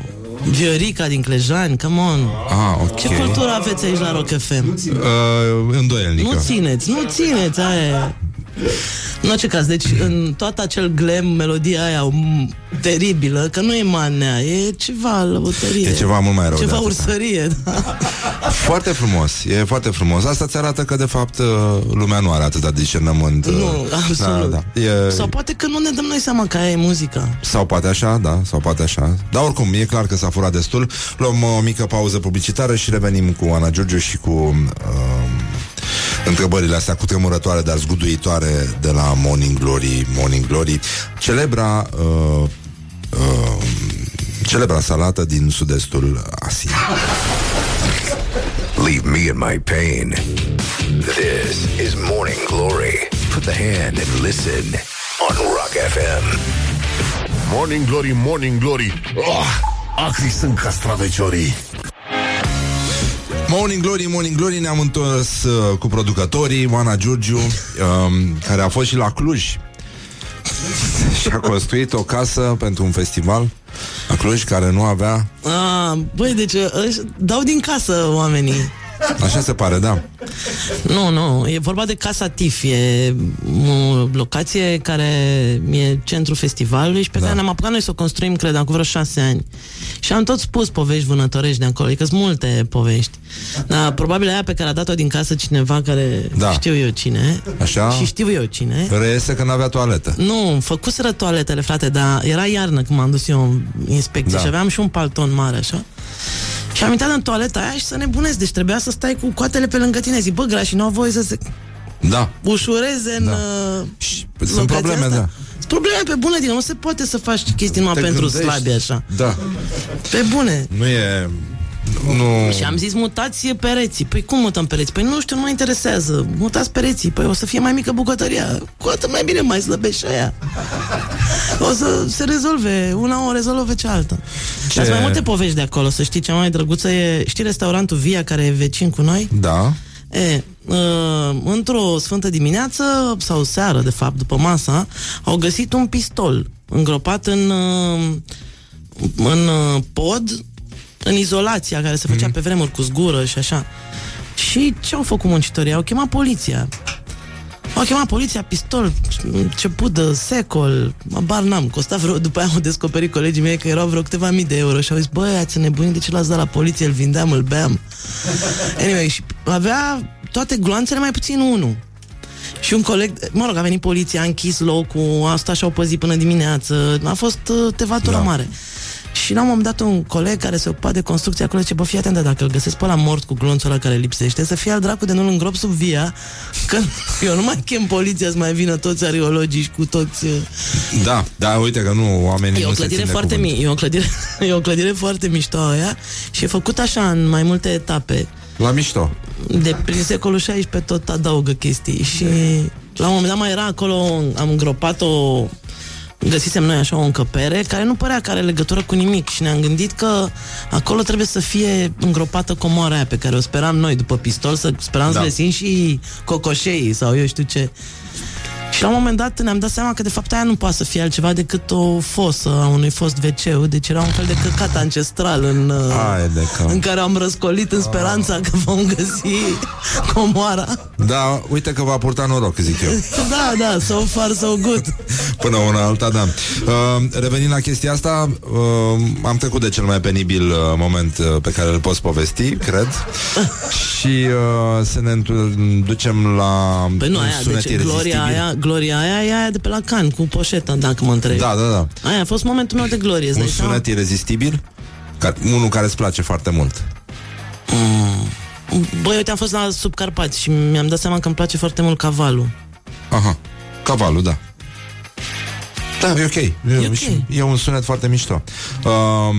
Speaker 6: Viorica din Clejani, come on!
Speaker 2: Ah, ok.
Speaker 6: Ce cultură aveți aici la Rock FM?
Speaker 2: Uh, îndoielnică.
Speaker 6: Nu țineți, nu țineți, aia e. În orice caz, deci în tot acel glam, melodia aia m, teribilă, că nu e manea, e ceva lăbătărie.
Speaker 2: E ceva mult mai rău de
Speaker 6: Ceva
Speaker 2: atâta.
Speaker 6: ursărie, da.
Speaker 2: Foarte frumos, e foarte frumos. Asta ți arată că, de fapt, uh, lumea nu are atâta discernământ. uh,
Speaker 6: Nu, absolut.
Speaker 2: Da, da. E...
Speaker 6: Sau poate că nu ne dăm noi seama că aia e muzica.
Speaker 2: Sau poate așa, da, sau poate așa. Dar oricum, e clar că s-a furat destul. Luăm o mică pauză publicitară și revenim cu Ana Giurgiu și cu uh, întrebările astea cu tremurătoare, dar zguduitoare de la Morning Glory. Morning Glory, celebra uh, uh, celebra salată din sud-estul Asiei.
Speaker 1: Leave me in my pain. This is Morning Glory. Put the hand and listen on Rock FM.
Speaker 3: Morning Glory, Morning Glory oh, Acri sunt castraveciorii
Speaker 2: Morning Glory, Morning Glory Ne-am întors uh, cu producătorii Oana Giurgiu um, Care a fost și la Cluj Și a construit o casă pentru un festival La Cluj care nu avea
Speaker 6: Ah, băi, deci ăștia dau din casă oamenii.
Speaker 2: Așa se pare, da
Speaker 6: Nu, nu, e vorba de Casa TIF, e o locație care e centrul festivalului și pe
Speaker 2: Da.
Speaker 6: care ne-am apucat noi să o construim, cred, acum vreo șase ani. Și am tot spus povești vânătorești de acolo, adică sunt multe povești. Dar probabil aia pe care a dat-o din casă cineva care
Speaker 2: Da.
Speaker 6: știu eu cine.
Speaker 2: Așa?
Speaker 6: Și știu eu cine.
Speaker 2: Reiese că n-avea toaletă
Speaker 6: Nu, făcuseră toaletele, frate, dar era iarnă când m-am dus eu în inspecție
Speaker 2: Da.
Speaker 6: și aveam și un palton mare, așa. Și am intrat în toaleta aia și să nebunesc, deci trebuia să stai cu coatele pe lângă tine. Zic, bă, grașii n-au voie să se
Speaker 2: Da
Speaker 6: ușureze în
Speaker 2: Da.
Speaker 6: uh,
Speaker 2: Și- Sunt
Speaker 6: locația
Speaker 2: probleme,
Speaker 6: asta.
Speaker 2: da
Speaker 6: Sunt probleme pe bune, din nu se poate să faci chestii numai
Speaker 2: Te
Speaker 6: pentru
Speaker 2: gândești.
Speaker 6: slabi așa.
Speaker 2: Da
Speaker 6: Pe bune.
Speaker 2: Nu e nu...
Speaker 6: Și am zis mutați pereții. Păi cum mutăm pereții? Păi nu știu, nu mă interesează. Mutați pereții. Păi o să fie mai mică bucătăria. Cu atât mai bine mai slăbește aia. O să se rezolve. Una o rezolvă pe cealaltă.
Speaker 2: Ce-
Speaker 6: Ce... Dar mai multe povești de acolo, să știi. Cea mai drăguță e... Știi restaurantul Via, care e vecin cu noi?
Speaker 2: Da
Speaker 6: E, uh, într-o sfântă dimineață, sau seară, de fapt, după masa, au găsit un pistol îngropat în, uh, în uh, pod, în izolația care se făcea pe vremuri cu zgură și așa. Și ce au făcut muncitorii? Au chemat poliția. Au chemat poliția, pistol, început de secol, bar n-am, costa vreo, după aia au descoperit colegii mei că erau vreo câteva mii de euro și au zis, băi, ați nebunit, de ce l-ați dat la poliție, îl vindeam, îl beam. Anyway, și avea toate gloanțele mai puțin unul. Și un coleg, mă rog, a venit poliția, a închis locul, asta și-au păzit până dimineață, a fost uh, tevatură
Speaker 2: Da.
Speaker 6: mare. Și la un moment dat un coleg care se ocupa de construcție acolo zice, bă, fii atent, dacă îl găsesc pe la mort cu glonțul ăla care lipsește, să fie al dracu de nu-l îngrop sub via, că eu nu mai chem poliția să mai vină toți arheologii și cu toți... uh,
Speaker 2: Da, da, uite că nu, oamenii
Speaker 6: E o
Speaker 2: nu se
Speaker 6: clădire
Speaker 2: țin de
Speaker 6: foarte
Speaker 2: cuvânt.
Speaker 6: mică, e o clădire, e o clădire foarte mișto aia și e făcut așa în mai multe etape.
Speaker 2: La mișto.
Speaker 6: De prin secolul XVI tot adaugă chestii și la un moment dat mai era acolo, am îngropat o găsisem noi așa o încăpere care nu părea că are legătură cu nimic și ne-am gândit că acolo trebuie să fie îngropată comoara aia pe care o speram noi după pistol, să speram
Speaker 2: Da.
Speaker 6: să găsim și cocoșei sau eu știu ce. Și la un moment dat ne-am dat seama că de fapt aia nu poate să fie altceva decât o fosă a unui fost wc deci era un fel de căcat ancestral în, uh,
Speaker 2: Hai de cap.
Speaker 6: în care am răscolit în speranța că vom găsi comoara.
Speaker 2: Da, uite că va purta noroc, zic eu.
Speaker 6: Da, da, so far so good.
Speaker 2: Până una alta, da. Uh, revenind la chestia asta, uh, am trecut de cel mai penibil uh, moment uh, pe care îl poți povesti, cred. Și uh, să ne întu- ducem la
Speaker 6: Păi nu,
Speaker 2: un
Speaker 6: aia,
Speaker 2: sunet
Speaker 6: deci gloria
Speaker 2: irezistibil.
Speaker 6: aia, gloria aia e aia de pe la Can, cu poșeta, dacă mă întrebi.
Speaker 2: Da, da, da.
Speaker 6: Aia a fost momentul meu de glorie, îți
Speaker 2: Un
Speaker 6: dai seama?
Speaker 2: sunet irezistibil, care, unul care îți place foarte mult.
Speaker 6: Băi, uite, am fost la Subcarpați și mi-am dat seama că îmi place foarte mult cavalul.
Speaker 2: Aha, cavalul, da. Da, e ok. E,
Speaker 6: ok.
Speaker 2: și- e un sunet foarte mișto. Um,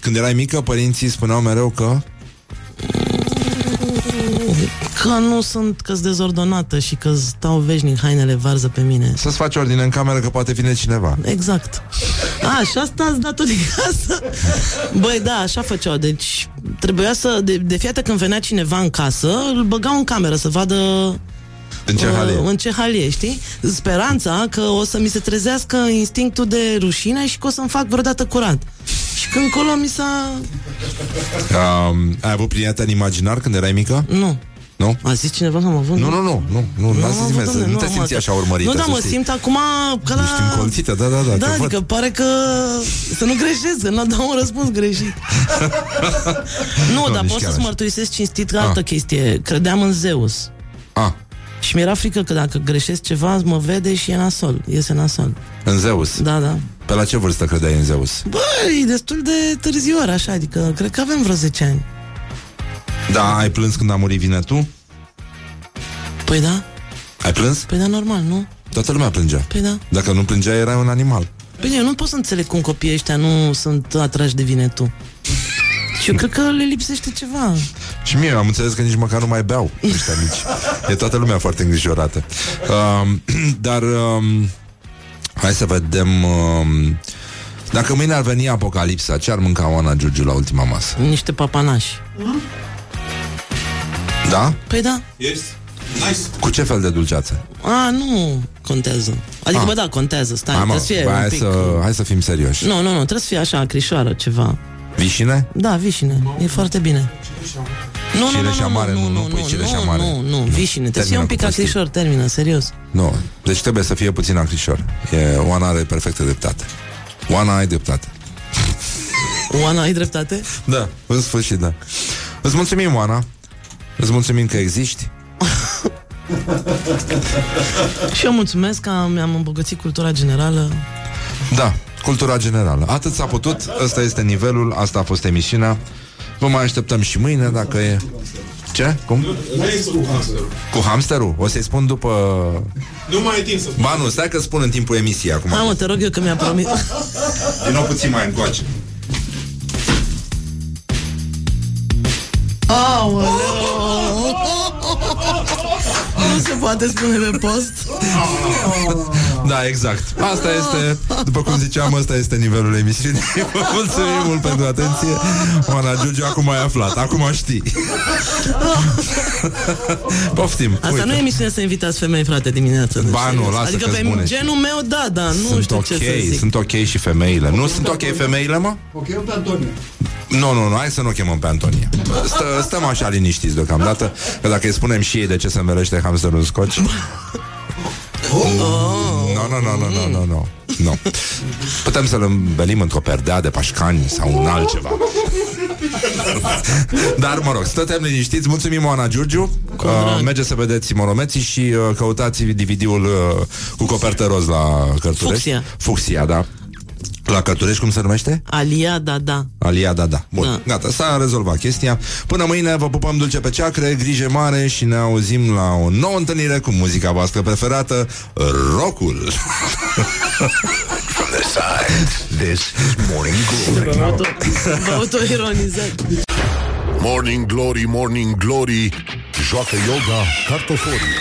Speaker 2: când erai mică, părinții spuneau mereu că...
Speaker 6: Că nu sunt, că dezordonată și că stau veșnic hainele varză pe mine.
Speaker 2: Să-ți faci ordine în cameră că poate vine cineva.
Speaker 6: Exact. A, și asta ați dat-o din casă? Băi, da, așa făceau. Deci trebuia să, de, de fiată când venea cineva în casă, îl băgau în cameră să vadă
Speaker 2: În ce
Speaker 6: uh,
Speaker 2: hal e?
Speaker 6: în ce hal e, știi? Speranța că o să mi se trezească instinctul de rușine și că o să-mi fac vreodată curat. Și când colo mi s-a...
Speaker 2: Um, ai avut prieten imaginar când erai mică?
Speaker 6: Nu.
Speaker 2: Nu?
Speaker 6: A zis cineva că am avut?
Speaker 2: Nu, nu, nu, nu, nu,
Speaker 6: Nu,
Speaker 2: nu,
Speaker 6: am
Speaker 2: nu,
Speaker 6: avut,
Speaker 2: nu,
Speaker 6: domnule,
Speaker 2: nu te
Speaker 6: am
Speaker 2: simți
Speaker 6: avut.
Speaker 2: așa urmărită.
Speaker 6: Nu, da,
Speaker 2: să
Speaker 6: mă
Speaker 2: știi.
Speaker 6: simt acum ca la...
Speaker 2: Ești încolțită, da, da, da,
Speaker 6: Da,
Speaker 2: te
Speaker 6: adică
Speaker 2: văd.
Speaker 6: pare că să nu greșesc, să nu dau un răspuns greșit. nu, dar
Speaker 2: nici
Speaker 6: pot
Speaker 2: chiar
Speaker 6: să-ți
Speaker 2: așa.
Speaker 6: mărturisesc cinstit că altă chestie. Credeam în Zeus.
Speaker 2: Ah,
Speaker 6: Și mi-era frică că dacă greșesc ceva, mă vede și e nasol. Iese nasol.
Speaker 2: în Zeus.
Speaker 6: Da, da.
Speaker 2: Pe la ce vârstă credeai în Zeus?
Speaker 6: Băi, destul de târziu ori, așa, adică cred că avem vreo 10 ani.
Speaker 2: Da, ai plâns când a murit Vinetu?
Speaker 6: Păi da,
Speaker 2: Ai plâns?
Speaker 6: păi da, normal, nu?
Speaker 2: Toată lumea plângea.
Speaker 6: Păi da.
Speaker 2: Dacă nu plângea, erai un animal.
Speaker 6: Păi eu nu pot să înțeleg cum copiii ăștia nu sunt atrași de vine tu. Și eu cred că le lipsește ceva.
Speaker 2: Și mie am înțeles că nici măcar nu mai beau ăștia mici. E toată lumea foarte îngrijorată. Um, dar um, hai să vedem... Um, dacă mâine ar veni apocalipsa, ce ar mânca Oana Giurgiu la ultima masă?
Speaker 6: Niște papanași.
Speaker 2: Da?
Speaker 6: Păi da.
Speaker 4: Yes. Nice.
Speaker 2: Cu ce fel de dulceață?
Speaker 6: A, nu contează. Adică,
Speaker 2: Ah.
Speaker 6: bă, da, contează, stai,
Speaker 2: Hai, mă,
Speaker 6: trebuie să fie
Speaker 2: bă,
Speaker 6: un
Speaker 2: hai,
Speaker 6: pic...
Speaker 2: să, hai să fim serioși.
Speaker 6: Nu, nu, nu, trebuie să fie așa, acrișoară, ceva.
Speaker 2: Vișine?
Speaker 6: Da, vișine, e foarte bine. Nu, nu, nu,
Speaker 2: Cireșea
Speaker 6: nu,
Speaker 2: mare, nu,
Speaker 6: nu,
Speaker 2: nu,
Speaker 6: nu,
Speaker 2: pui
Speaker 6: nu,
Speaker 2: cireșea
Speaker 6: nu,
Speaker 2: mare.
Speaker 6: nu, nu, vișine, trebuie să fie
Speaker 2: Termină
Speaker 6: un pic
Speaker 2: cu prostii.
Speaker 6: acrișor, termină, serios.
Speaker 2: Nu. Deci trebuie să fie puțin acrișor. E, Oana are perfectă dreptate. Oana ai dreptate.
Speaker 6: Oana, ai dreptate?
Speaker 2: Da, în sfârșit, da. Îți mulțumim, Oana. Îți mulțumim că existi.
Speaker 6: Și eu mulțumesc că mi-am îmbogățit cultura generală.
Speaker 2: Da, cultura generală. Atât s-a putut, ăsta este nivelul, asta a fost emisiunea. Vă mai așteptăm și mâine dacă e... Ce? Cum? Cu hamsterul? O să-i spun după...
Speaker 4: Nu mai e timp să spun.
Speaker 2: Ba nu, stai că spun în timpul emisiei acum.
Speaker 6: Hai mă, te rog eu că mi-a promis.
Speaker 2: Din nou puțin mai încoace.
Speaker 6: Nu se poate spune pe post.
Speaker 2: Da, exact. Asta este, după cum ziceam, asta este nivelul emisiunii. Vă mulțumim mult pentru atenție. Oana Giurgiu, acum ai aflat, acum știi. Poftim.
Speaker 6: Asta
Speaker 2: uite.
Speaker 6: nu e emisiune să invitați femei, frate, dimineața.
Speaker 2: Ba,
Speaker 6: Deci,
Speaker 2: nu, lasă
Speaker 6: Adică
Speaker 2: că-s
Speaker 6: pe
Speaker 2: bune.
Speaker 6: genul meu, da, da, nu
Speaker 2: sunt
Speaker 6: știu
Speaker 2: ok,
Speaker 6: ce să zic.
Speaker 2: sunt ok și femeile. Nu sunt ok femeile, mă?
Speaker 5: Ok, pe Antonia.
Speaker 2: Nu, nu, nu, hai să nu o chemăm pe Antonia. Stă, stăm așa liniștiți deocamdată, că dacă îi spunem și ei de ce se învelește hamsterul în scoci... Nu, nu, nu, nu, nu, nu, nu. Nu. Putem să-l învelim într-o perdea de pașcani sau un altceva. Dar, mă rog, stătem liniștiți. Mulțumim, Oana Giurgiu. Uh, mergeți să vedeți Moromeții și uh, căutați DVD-ul uh, cu copertă roz la Cărturești.
Speaker 6: Fucsia.
Speaker 2: Fucsia, da. La Cărturești, cum se numește?
Speaker 6: Alia, da, da.
Speaker 2: Alia, da, da. Bun,
Speaker 6: Da.
Speaker 2: gata, s-a rezolvat chestia. Până mâine vă pupăm dulce pe ceacre, grijă mare și ne auzim la o nouă întâlnire cu muzica voastră preferată, rockul.
Speaker 1: From the side, this is Morning Glory.
Speaker 6: Vă auto- Vă autoironizați.
Speaker 3: Morning Glory, Morning Glory Joacă yoga cartoforii